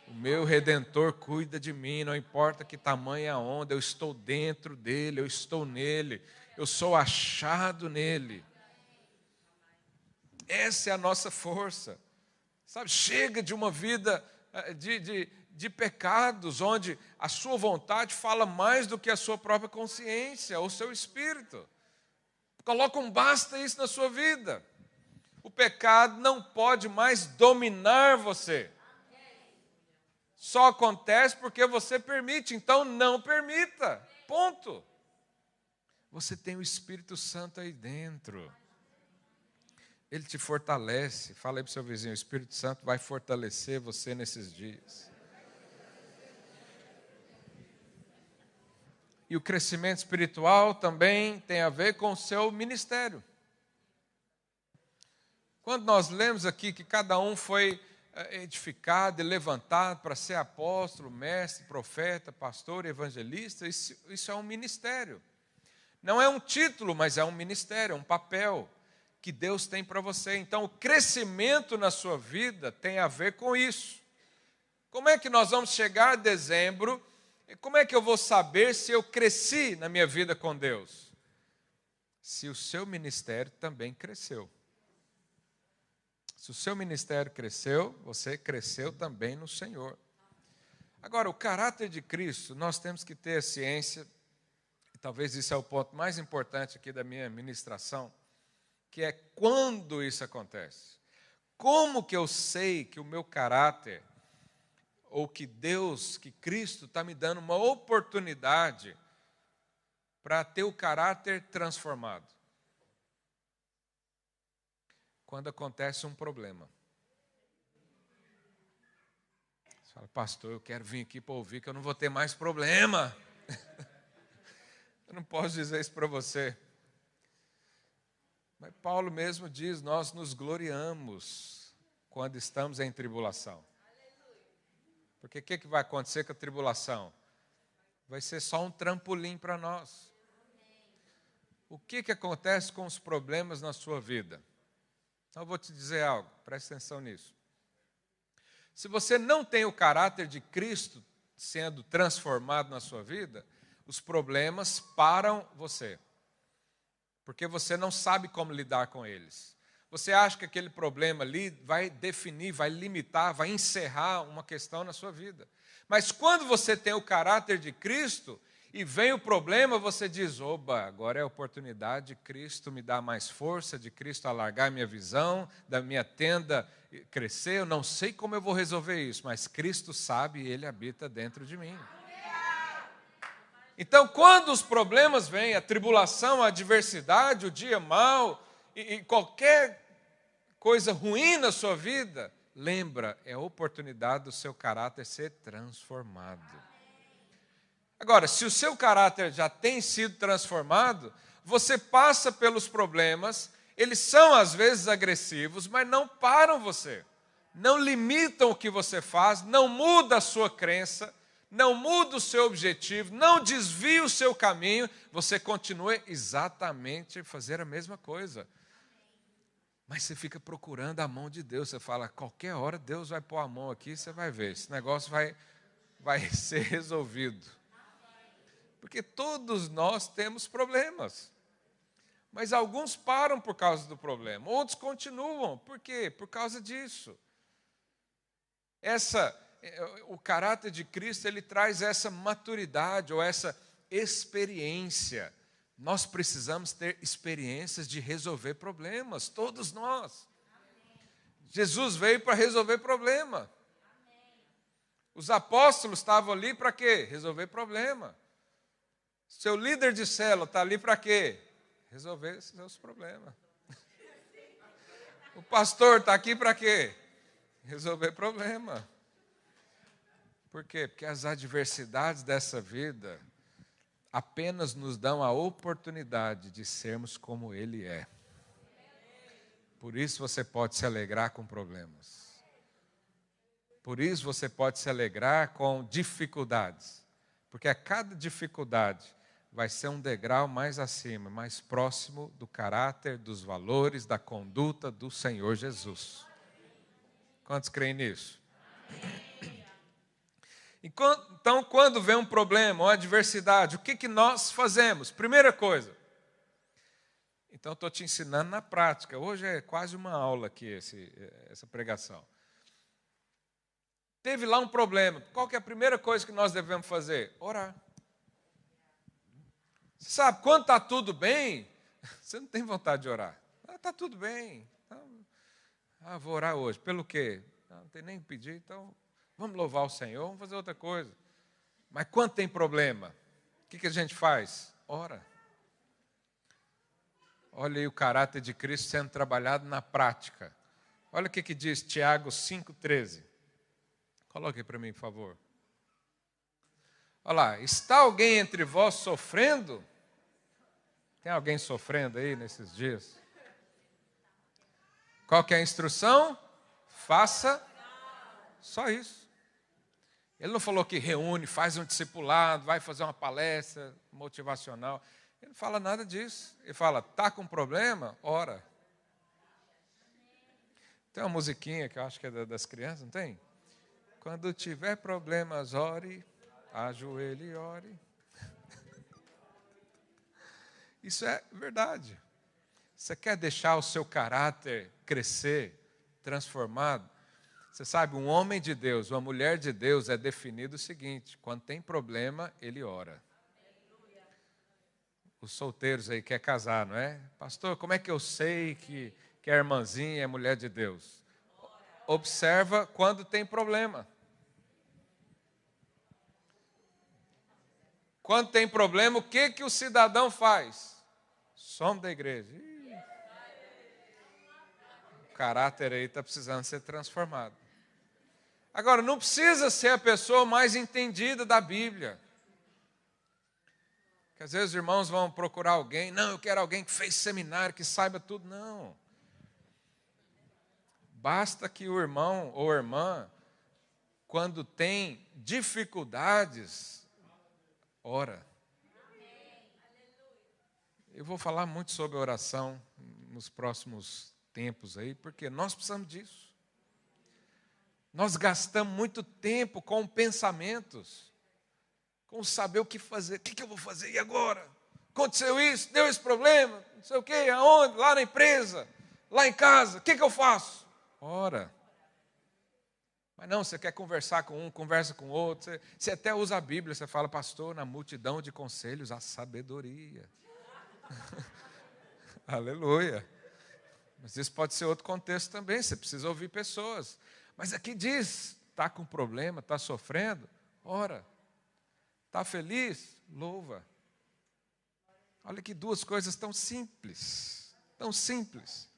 O meu redentor cuida de mim, não importa que tamanho a onda, eu estou dentro dele, eu estou nele, eu sou achado nele. Essa é a nossa força. Sabe, chega de uma vida eh, de, de, de pecados, onde a sua vontade fala mais do que a sua própria consciência, ou seu espírito. Coloca um basta isso na sua vida. O pecado não pode mais dominar você. Só acontece porque você permite, então não permita. Ponto. Você tem o Espírito Santo aí dentro. Ele te fortalece. Fala aí para o seu vizinho: o Espírito Santo vai fortalecer você nesses dias. E o crescimento espiritual também tem a ver com o seu ministério. Quando nós lemos aqui que cada um foi eh, edificado e levantado para ser apóstolo, mestre, profeta, pastor, evangelista, isso, isso é um ministério. Não é um título, mas é um ministério, é um papel que Deus tem para você. Então, o crescimento na sua vida tem a ver com isso. Como é que nós vamos chegar a dezembro? Como é que eu vou saber se eu cresci na minha vida com Deus? Se o seu ministério também cresceu. Se o seu ministério cresceu, você cresceu também no Senhor. Agora, o caráter de Cristo, nós temos que ter ciência, e talvez isso é o ponto mais importante aqui da minha ministração, que é quando isso acontece. Como que eu sei que o meu caráter, ou que Deus, que Cristo está me dando uma oportunidade para ter o caráter transformado? Quando acontece um problema. Você fala, pastor, eu quero vir aqui para ouvir que eu não vou ter mais problema. eu não posso dizer isso para você. Mas Paulo mesmo diz: nós nos gloriamos quando estamos em tribulação. Porque o que, que vai acontecer com a tribulação? Vai ser só um trampolim para nós. O que, que acontece com os problemas na sua vida? Então, eu vou te dizer algo, preste atenção nisso. Se você não tem o caráter de Cristo sendo transformado na sua vida, os problemas param você porque você não sabe como lidar com eles. Você acha que aquele problema ali vai definir, vai limitar, vai encerrar uma questão na sua vida. Mas quando você tem o caráter de Cristo e vem o problema, você diz: oba, agora é a oportunidade de Cristo me dar mais força, de Cristo alargar minha visão, da minha tenda crescer. Eu não sei como eu vou resolver isso, mas Cristo sabe e Ele habita dentro de mim. Então, quando os problemas vêm, a tribulação, a adversidade, o dia mau e, e qualquer coisa ruim na sua vida, lembra, é a oportunidade do seu caráter ser transformado. Agora, se o seu caráter já tem sido transformado, você passa pelos problemas, eles são às vezes agressivos, mas não param você, não limitam o que você faz, não muda a sua crença, não muda o seu objetivo, não desvia o seu caminho, você continua exatamente a fazer a mesma coisa. Mas você fica procurando a mão de Deus, você fala, qualquer hora Deus vai pôr a mão aqui, você vai ver, esse negócio vai, vai ser resolvido. Porque todos nós temos problemas. Mas alguns param por causa do problema, outros continuam. Por quê? Por causa disso. Essa o caráter de Cristo ele traz essa maturidade ou essa experiência. Nós precisamos ter experiências de resolver problemas, todos nós. Jesus veio para resolver problema. Os apóstolos estavam ali para quê? Resolver problema. Seu líder de célula está ali para quê? Resolver seus problemas. O pastor está aqui para quê? Resolver problema. Por quê? Porque as adversidades dessa vida apenas nos dão a oportunidade de sermos como Ele é. Por isso você pode se alegrar com problemas. Por isso você pode se alegrar com dificuldades. Porque a cada dificuldade vai ser um degrau mais acima, mais próximo do caráter, dos valores, da conduta do Senhor Jesus. Quantos creem nisso? Então, quando vem um problema, uma adversidade, o que, que nós fazemos? Primeira coisa. Então, estou te ensinando na prática. Hoje é quase uma aula aqui, esse, essa pregação. Teve lá um problema. Qual que é a primeira coisa que nós devemos fazer? Orar. Você sabe, quando está tudo bem, você não tem vontade de orar. Está ah, tá tudo bem. Então, ah, vou orar hoje. Pelo quê? Ah, não tem nem que pedir, então Vamos louvar o Senhor, vamos fazer outra coisa. Mas quando tem problema, o que, que a gente faz? Ora. Olha aí o caráter de Cristo sendo trabalhado na prática. Olha o que, que diz Tiago 5,13. Coloque para mim, por favor. Olha lá, está alguém entre vós sofrendo? Tem alguém sofrendo aí nesses dias? Qual que é a instrução? Faça só isso. Ele não falou que reúne, faz um discipulado, vai fazer uma palestra motivacional. Ele não fala nada disso. Ele fala: está com problema? Ora. Tem uma musiquinha que eu acho que é das crianças, não tem? Quando tiver problemas, ore, ajoelhe e ore. Isso é verdade. Você quer deixar o seu caráter crescer? transformado. Você sabe, um homem de Deus, uma mulher de Deus é definido o seguinte: quando tem problema, ele ora. Os solteiros aí quer casar, não é? Pastor, como é que eu sei que, que a irmãzinha é mulher de Deus? Observa quando tem problema. Quando tem problema, o que, que o cidadão faz? Some da igreja. O caráter aí está precisando ser transformado. Agora, não precisa ser a pessoa mais entendida da Bíblia. Que às vezes os irmãos vão procurar alguém, não, eu quero alguém que fez seminário, que saiba tudo. Não. Basta que o irmão ou irmã, quando tem dificuldades, ora. Eu vou falar muito sobre oração nos próximos tempos aí, porque nós precisamos disso. Nós gastamos muito tempo com pensamentos, com saber o que fazer. O que, eu vou fazer? E agora? Aconteceu isso, deu esse problema, não sei o quê, aonde? Lá na empresa, lá em casa, o que, eu faço? Ora. Mas não, você quer conversar com um, conversa com outro, você, você até usa a Bíblia, você fala, pastor, na multidão de conselhos, a sabedoria. Aleluia. Mas isso pode ser outro contexto também, você precisa ouvir pessoas. Mas aqui diz: está com problema, está sofrendo? Ora. Está feliz? Louva. Olha que duas coisas tão simples. Tão simples.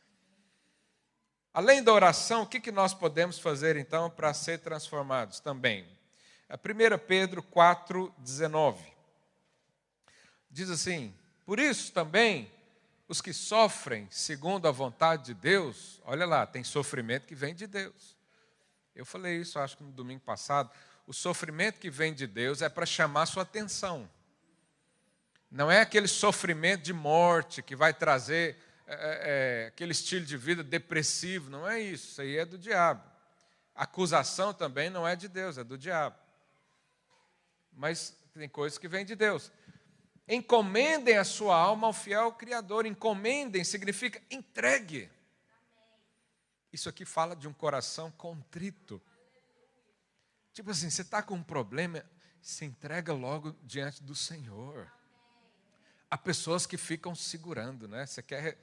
Além da oração, o que, nós podemos fazer então para ser transformados também? A 1 Pedro 4,19 diz assim: Por isso também, os que sofrem segundo a vontade de Deus, olha lá, tem sofrimento que vem de Deus. Eu falei isso, acho que no domingo passado. O sofrimento que vem de Deus é para chamar sua atenção. Não é aquele sofrimento de morte que vai trazer é, é, é, aquele estilo de vida depressivo. Não é isso. Isso aí é do diabo. A acusação também não é de Deus, é do diabo. Mas tem coisas que vêm de Deus. Encomendem a sua alma ao fiel Criador. Encomendem significa entregue. Isso aqui fala de um coração contrito. Tipo assim, você está com um problema, se entrega logo diante do Senhor. Há pessoas que ficam segurando, né? Você quer.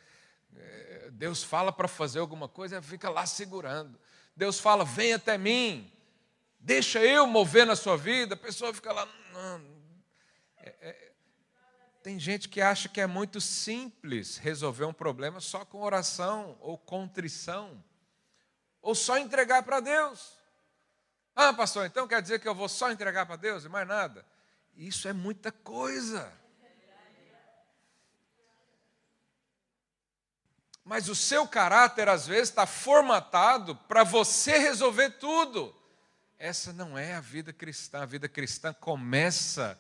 Eh, Deus fala para fazer alguma coisa, fica lá segurando. Deus fala, vem até mim, deixa eu mover na sua vida. A pessoa fica lá. É, é, tem gente que acha que é muito simples resolver um problema só com oração ou contrição. Ou só entregar para Deus. Ah, pastor, então quer dizer que eu vou só entregar para Deus e mais nada? Isso é muita coisa. Mas o seu caráter, às vezes, está formatado para você resolver tudo. Essa não é a vida cristã. A vida cristã começa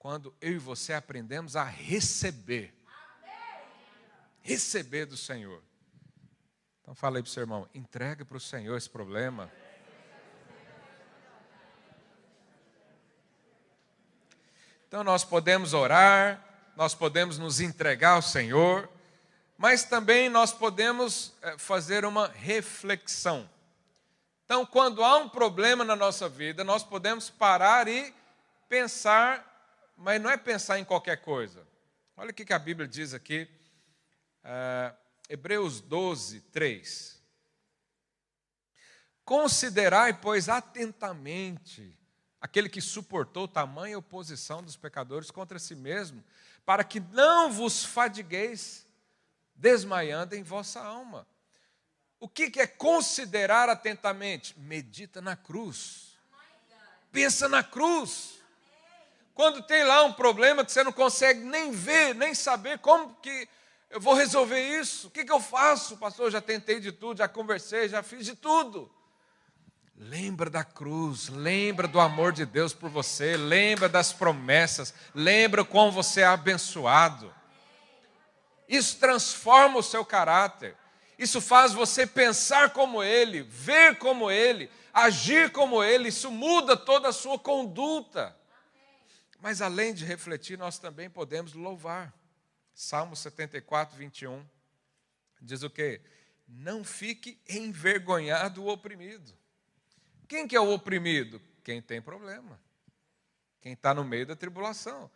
quando eu e você aprendemos a receber. Receber do Senhor. Então fala aí para o seu irmão, entrega para o Senhor esse problema. Então nós podemos orar, nós podemos nos entregar ao Senhor, mas também nós podemos eh, fazer uma reflexão. Então, quando há um problema na nossa vida, nós podemos parar e pensar, mas não é pensar em qualquer coisa. Olha o que a Bíblia diz aqui. Uh, Hebreus 12, 3. Considerai, pois, atentamente aquele que suportou tamanha oposição dos pecadores contra si mesmo, para que não vos fadigueis, desmaiando em vossa alma. O que é considerar atentamente? Medita na cruz. Pensa na cruz. Quando tem lá um problema que você não consegue nem ver, nem saber como que eu vou resolver isso. O que, que eu faço, pastor? Eu já tentei de tudo, já conversei, já fiz de tudo. Lembra da cruz, lembra do amor de Deus por você, lembra das promessas, lembra como você é abençoado. Isso transforma o seu caráter. Isso faz você pensar como ele, ver como ele, agir como ele. Isso muda toda a sua conduta. Mas além de refletir, nós também podemos louvar. Salmo 74, 21. Diz o quê? não fique envergonhado o oprimido. Quem que é o oprimido? Quem tem problema. Quem está no meio da tribulação.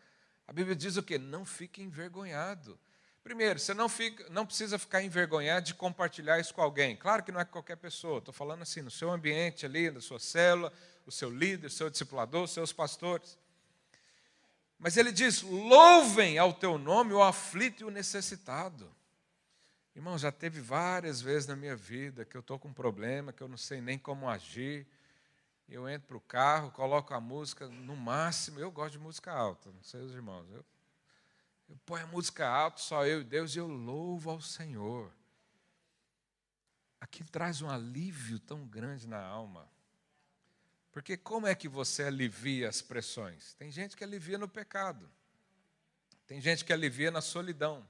A Bíblia diz o quê? Não fique envergonhado. Primeiro, você não, fica, não precisa ficar envergonhado de compartilhar isso com alguém. Claro que não é qualquer pessoa. Estou falando assim, no seu ambiente ali, na sua célula, o seu líder, o seu discipulador, os seus pastores. Mas ele diz: louvem ao teu nome o aflito e o necessitado. Irmão, já teve várias vezes na minha vida que eu estou com um problema, que eu não sei nem como agir. Eu entro para o carro, coloco a música, no máximo, eu gosto de música alta, não sei os irmãos. Eu, eu ponho a música alta, só eu e Deus, e eu louvo ao Senhor. Aqui traz um alívio tão grande na alma. Porque como é que você alivia as pressões? Tem gente que alivia no pecado. Tem gente que alivia na solidão.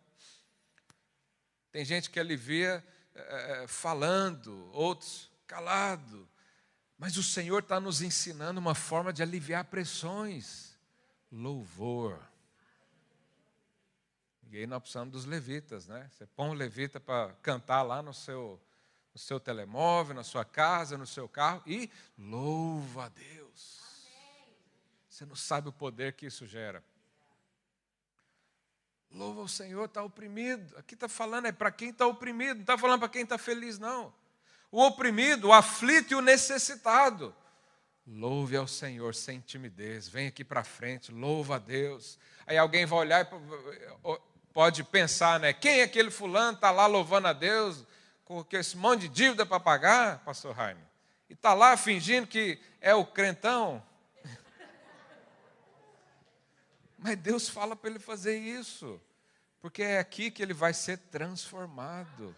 Tem gente que alivia é, falando, outros calado. Mas o Senhor está nos ensinando uma forma de aliviar pressões. Louvor. E aí nós precisamos dos levitas, né? Você põe um levita para cantar lá no seu, no seu telemóvel, na sua casa, no seu carro e louva a Deus. Você não sabe o poder que isso gera. Louva o Senhor, está oprimido. Aqui está falando é para quem está oprimido, não está falando para quem está feliz, não. O oprimido, o aflito e o necessitado. Louve ao Senhor sem timidez, vem aqui para frente, louva a Deus. Aí alguém vai olhar e pode pensar, né? Quem é aquele fulano está lá louvando a Deus com esse monte de dívida para pagar, pastor Jaime? E está lá fingindo que é o crentão? Mas Deus fala para ele fazer isso, porque é aqui que ele vai ser transformado,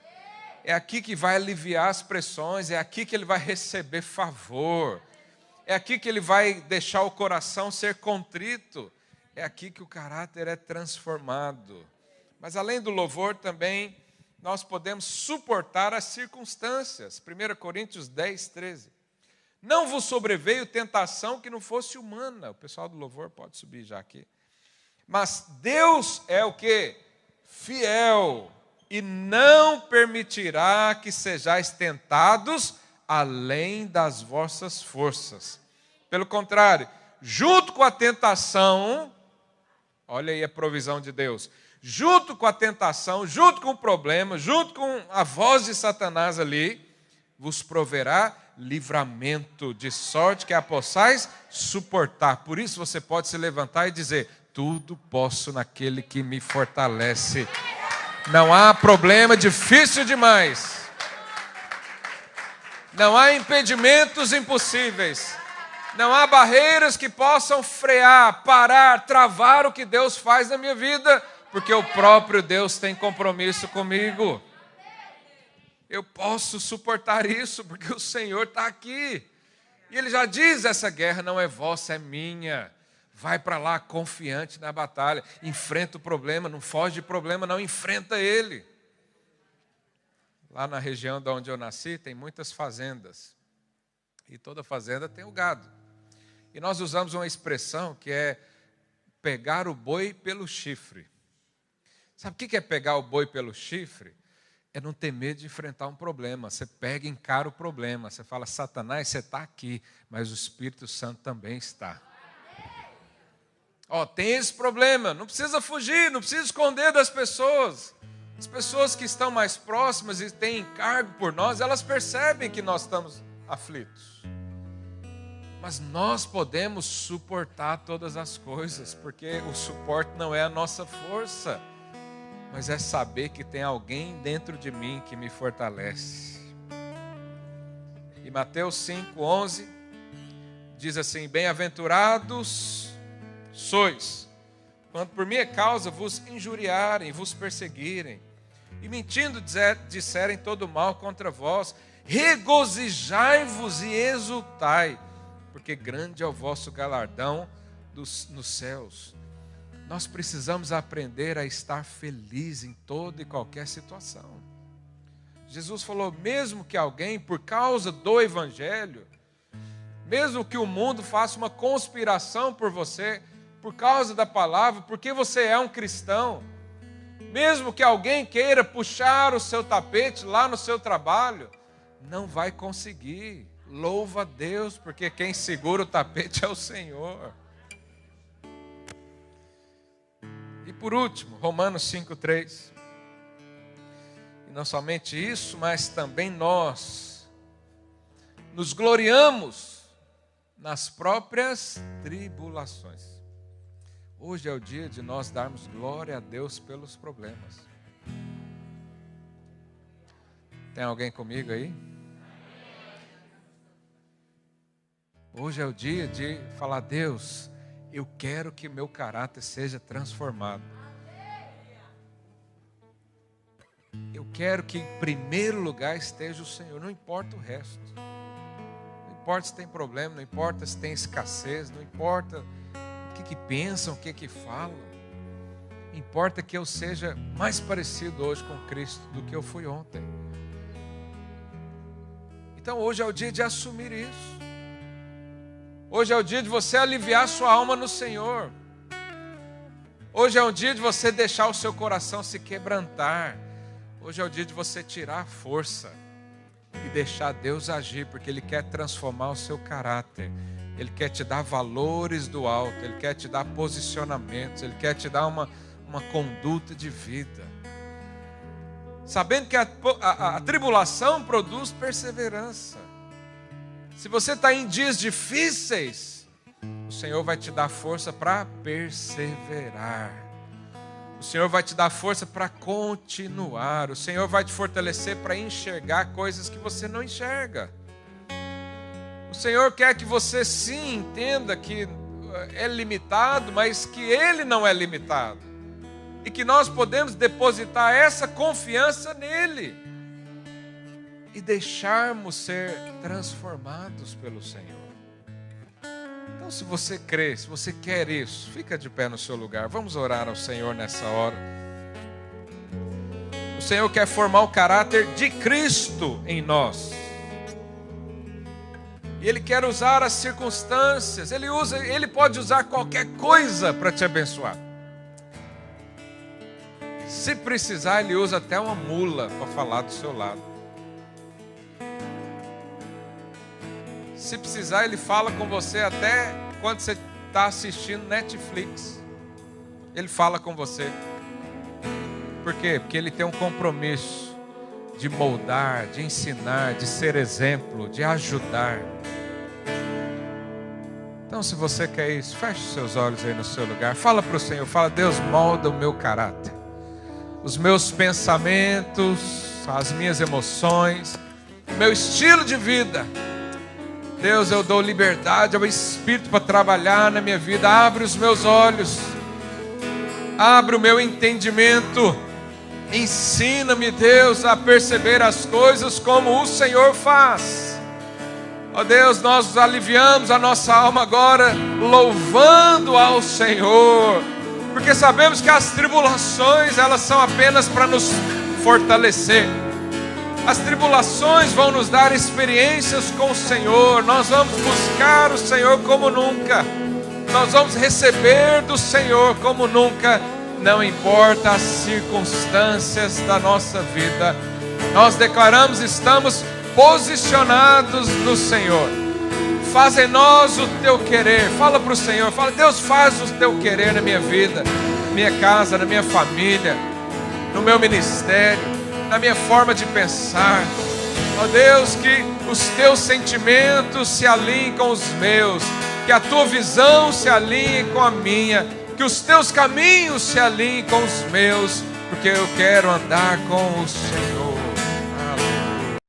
é aqui que vai aliviar as pressões, é aqui que ele vai receber favor, é aqui que ele vai deixar o coração ser contrito, é aqui que o caráter é transformado. Mas além do louvor, também nós podemos suportar as circunstâncias. 1 Coríntios 10, 13. Não vos sobreveio tentação que não fosse humana. O pessoal do louvor pode subir já aqui. Mas Deus é o que? Fiel e não permitirá que sejais tentados além das vossas forças. Pelo contrário, junto com a tentação, olha aí a provisão de Deus, junto com a tentação, junto com o problema, junto com a voz de Satanás ali, vos proverá livramento, de sorte que a possais suportar. Por isso você pode se levantar e dizer: tudo posso naquele que me fortalece. Não há problema difícil demais. Não há impedimentos impossíveis. Não há barreiras que possam frear, parar, travar o que Deus faz na minha vida, porque o próprio Deus tem compromisso comigo. Eu posso suportar isso, porque o Senhor está aqui. E Ele já diz: essa guerra não é vossa, é minha. Vai para lá confiante na batalha, enfrenta o problema, não foge de problema, não enfrenta ele. Lá na região de onde eu nasci, tem muitas fazendas. E toda fazenda tem o gado. E nós usamos uma expressão que é pegar o boi pelo chifre. Sabe o que é pegar o boi pelo chifre? É não ter medo de enfrentar um problema. Você pega e encara o problema. Você fala, Satanás, você está aqui, mas o Espírito Santo também está. Ó, tem esse problema, não precisa fugir, não precisa esconder das pessoas. As pessoas que estão mais próximas e têm encargo por nós, elas percebem que nós estamos aflitos. Mas nós podemos suportar todas as coisas, porque o suporte não é a nossa força, mas é saber que tem alguém dentro de mim que me fortalece. E Mateus 5:11 diz assim: Bem-aventurados sois, quando por minha causa vos injuriarem, vos perseguirem, e mentindo disserem todo mal contra vós, regozijai-vos e exultai, porque grande é o vosso galardão dos, nos céus. Nós precisamos aprender a estar feliz em toda e qualquer situação. Jesus falou: mesmo que alguém, por causa do Evangelho, mesmo que o mundo faça uma conspiração por você, por causa da palavra, porque você é um cristão. Mesmo que alguém queira puxar o seu tapete lá no seu trabalho, não vai conseguir. Louva a Deus, porque quem segura o tapete é o Senhor. Por último, Romanos 5,3. E não somente isso, mas também nós nos gloriamos nas próprias tribulações. Hoje é o dia de nós darmos glória a Deus pelos problemas. Tem alguém comigo aí? Hoje é o dia de falar, Deus, eu quero que meu caráter seja transformado. Eu quero que em primeiro lugar esteja o Senhor, não importa o resto. Não importa se tem problema, não importa se tem escassez, não importa o que, que pensam, o que, que falam. Importa que eu seja mais parecido hoje com Cristo do que eu fui ontem. Então hoje é o dia de assumir isso. Hoje é o dia de você aliviar sua alma no Senhor. Hoje é o dia de você deixar o seu coração se quebrantar. Hoje é o dia de você tirar a força e deixar Deus agir, porque Ele quer transformar o seu caráter. Ele quer te dar valores do alto, Ele quer te dar posicionamentos, Ele quer te dar uma, uma conduta de vida. Sabendo que a, a, a tribulação produz perseverança. Se você está em dias difíceis, o Senhor vai te dar força para perseverar. O Senhor vai te dar força para continuar. O Senhor vai te fortalecer para enxergar coisas que você não enxerga. O Senhor quer que você sim entenda que é limitado, mas que Ele não é limitado. E que nós podemos depositar essa confiança nele e deixarmos ser transformados pelo Senhor. Então, se você crê, se você quer isso, fica de pé no seu lugar. Vamos orar ao Senhor nessa hora. O Senhor quer formar o caráter de Cristo em nós. E Ele quer usar as circunstâncias, Ele, usa, Ele pode usar qualquer coisa para te abençoar. Se precisar, Ele usa até uma mula para falar do seu lado. Se precisar, ele fala com você até quando você está assistindo Netflix. Ele fala com você. Por quê? Porque ele tem um compromisso de moldar, de ensinar, de ser exemplo, de ajudar. Então, se você quer isso, feche seus olhos aí no seu lugar. Fala para o Senhor, fala, Deus, molda o meu caráter, os meus pensamentos, as minhas emoções, o meu estilo de vida Deus, eu dou liberdade ao Espírito para trabalhar na minha vida. Abre os meus olhos, abre o meu entendimento. Ensina-me, Deus, a perceber as coisas como o Senhor faz. Ó oh, Deus, nós aliviamos a nossa alma agora, louvando ao Senhor, porque sabemos que as tribulações, elas são apenas para nos fortalecer as tribulações vão nos dar experiências com o Senhor. Nós vamos buscar o Senhor como nunca. Nós vamos receber do Senhor como nunca. Não importa as circunstâncias da nossa vida. Nós declaramos estamos posicionados no Senhor. Faz em nós o teu querer. Fala para o Senhor. Fala, Deus, faz o teu querer na minha vida, na minha casa, na minha família, no meu ministério na minha forma de pensar. Ó oh Deus, que os teus sentimentos se alinhem com os meus, que a tua visão se alinhe com a minha, que os teus caminhos se alinhem com os meus, porque eu quero andar com o Senhor.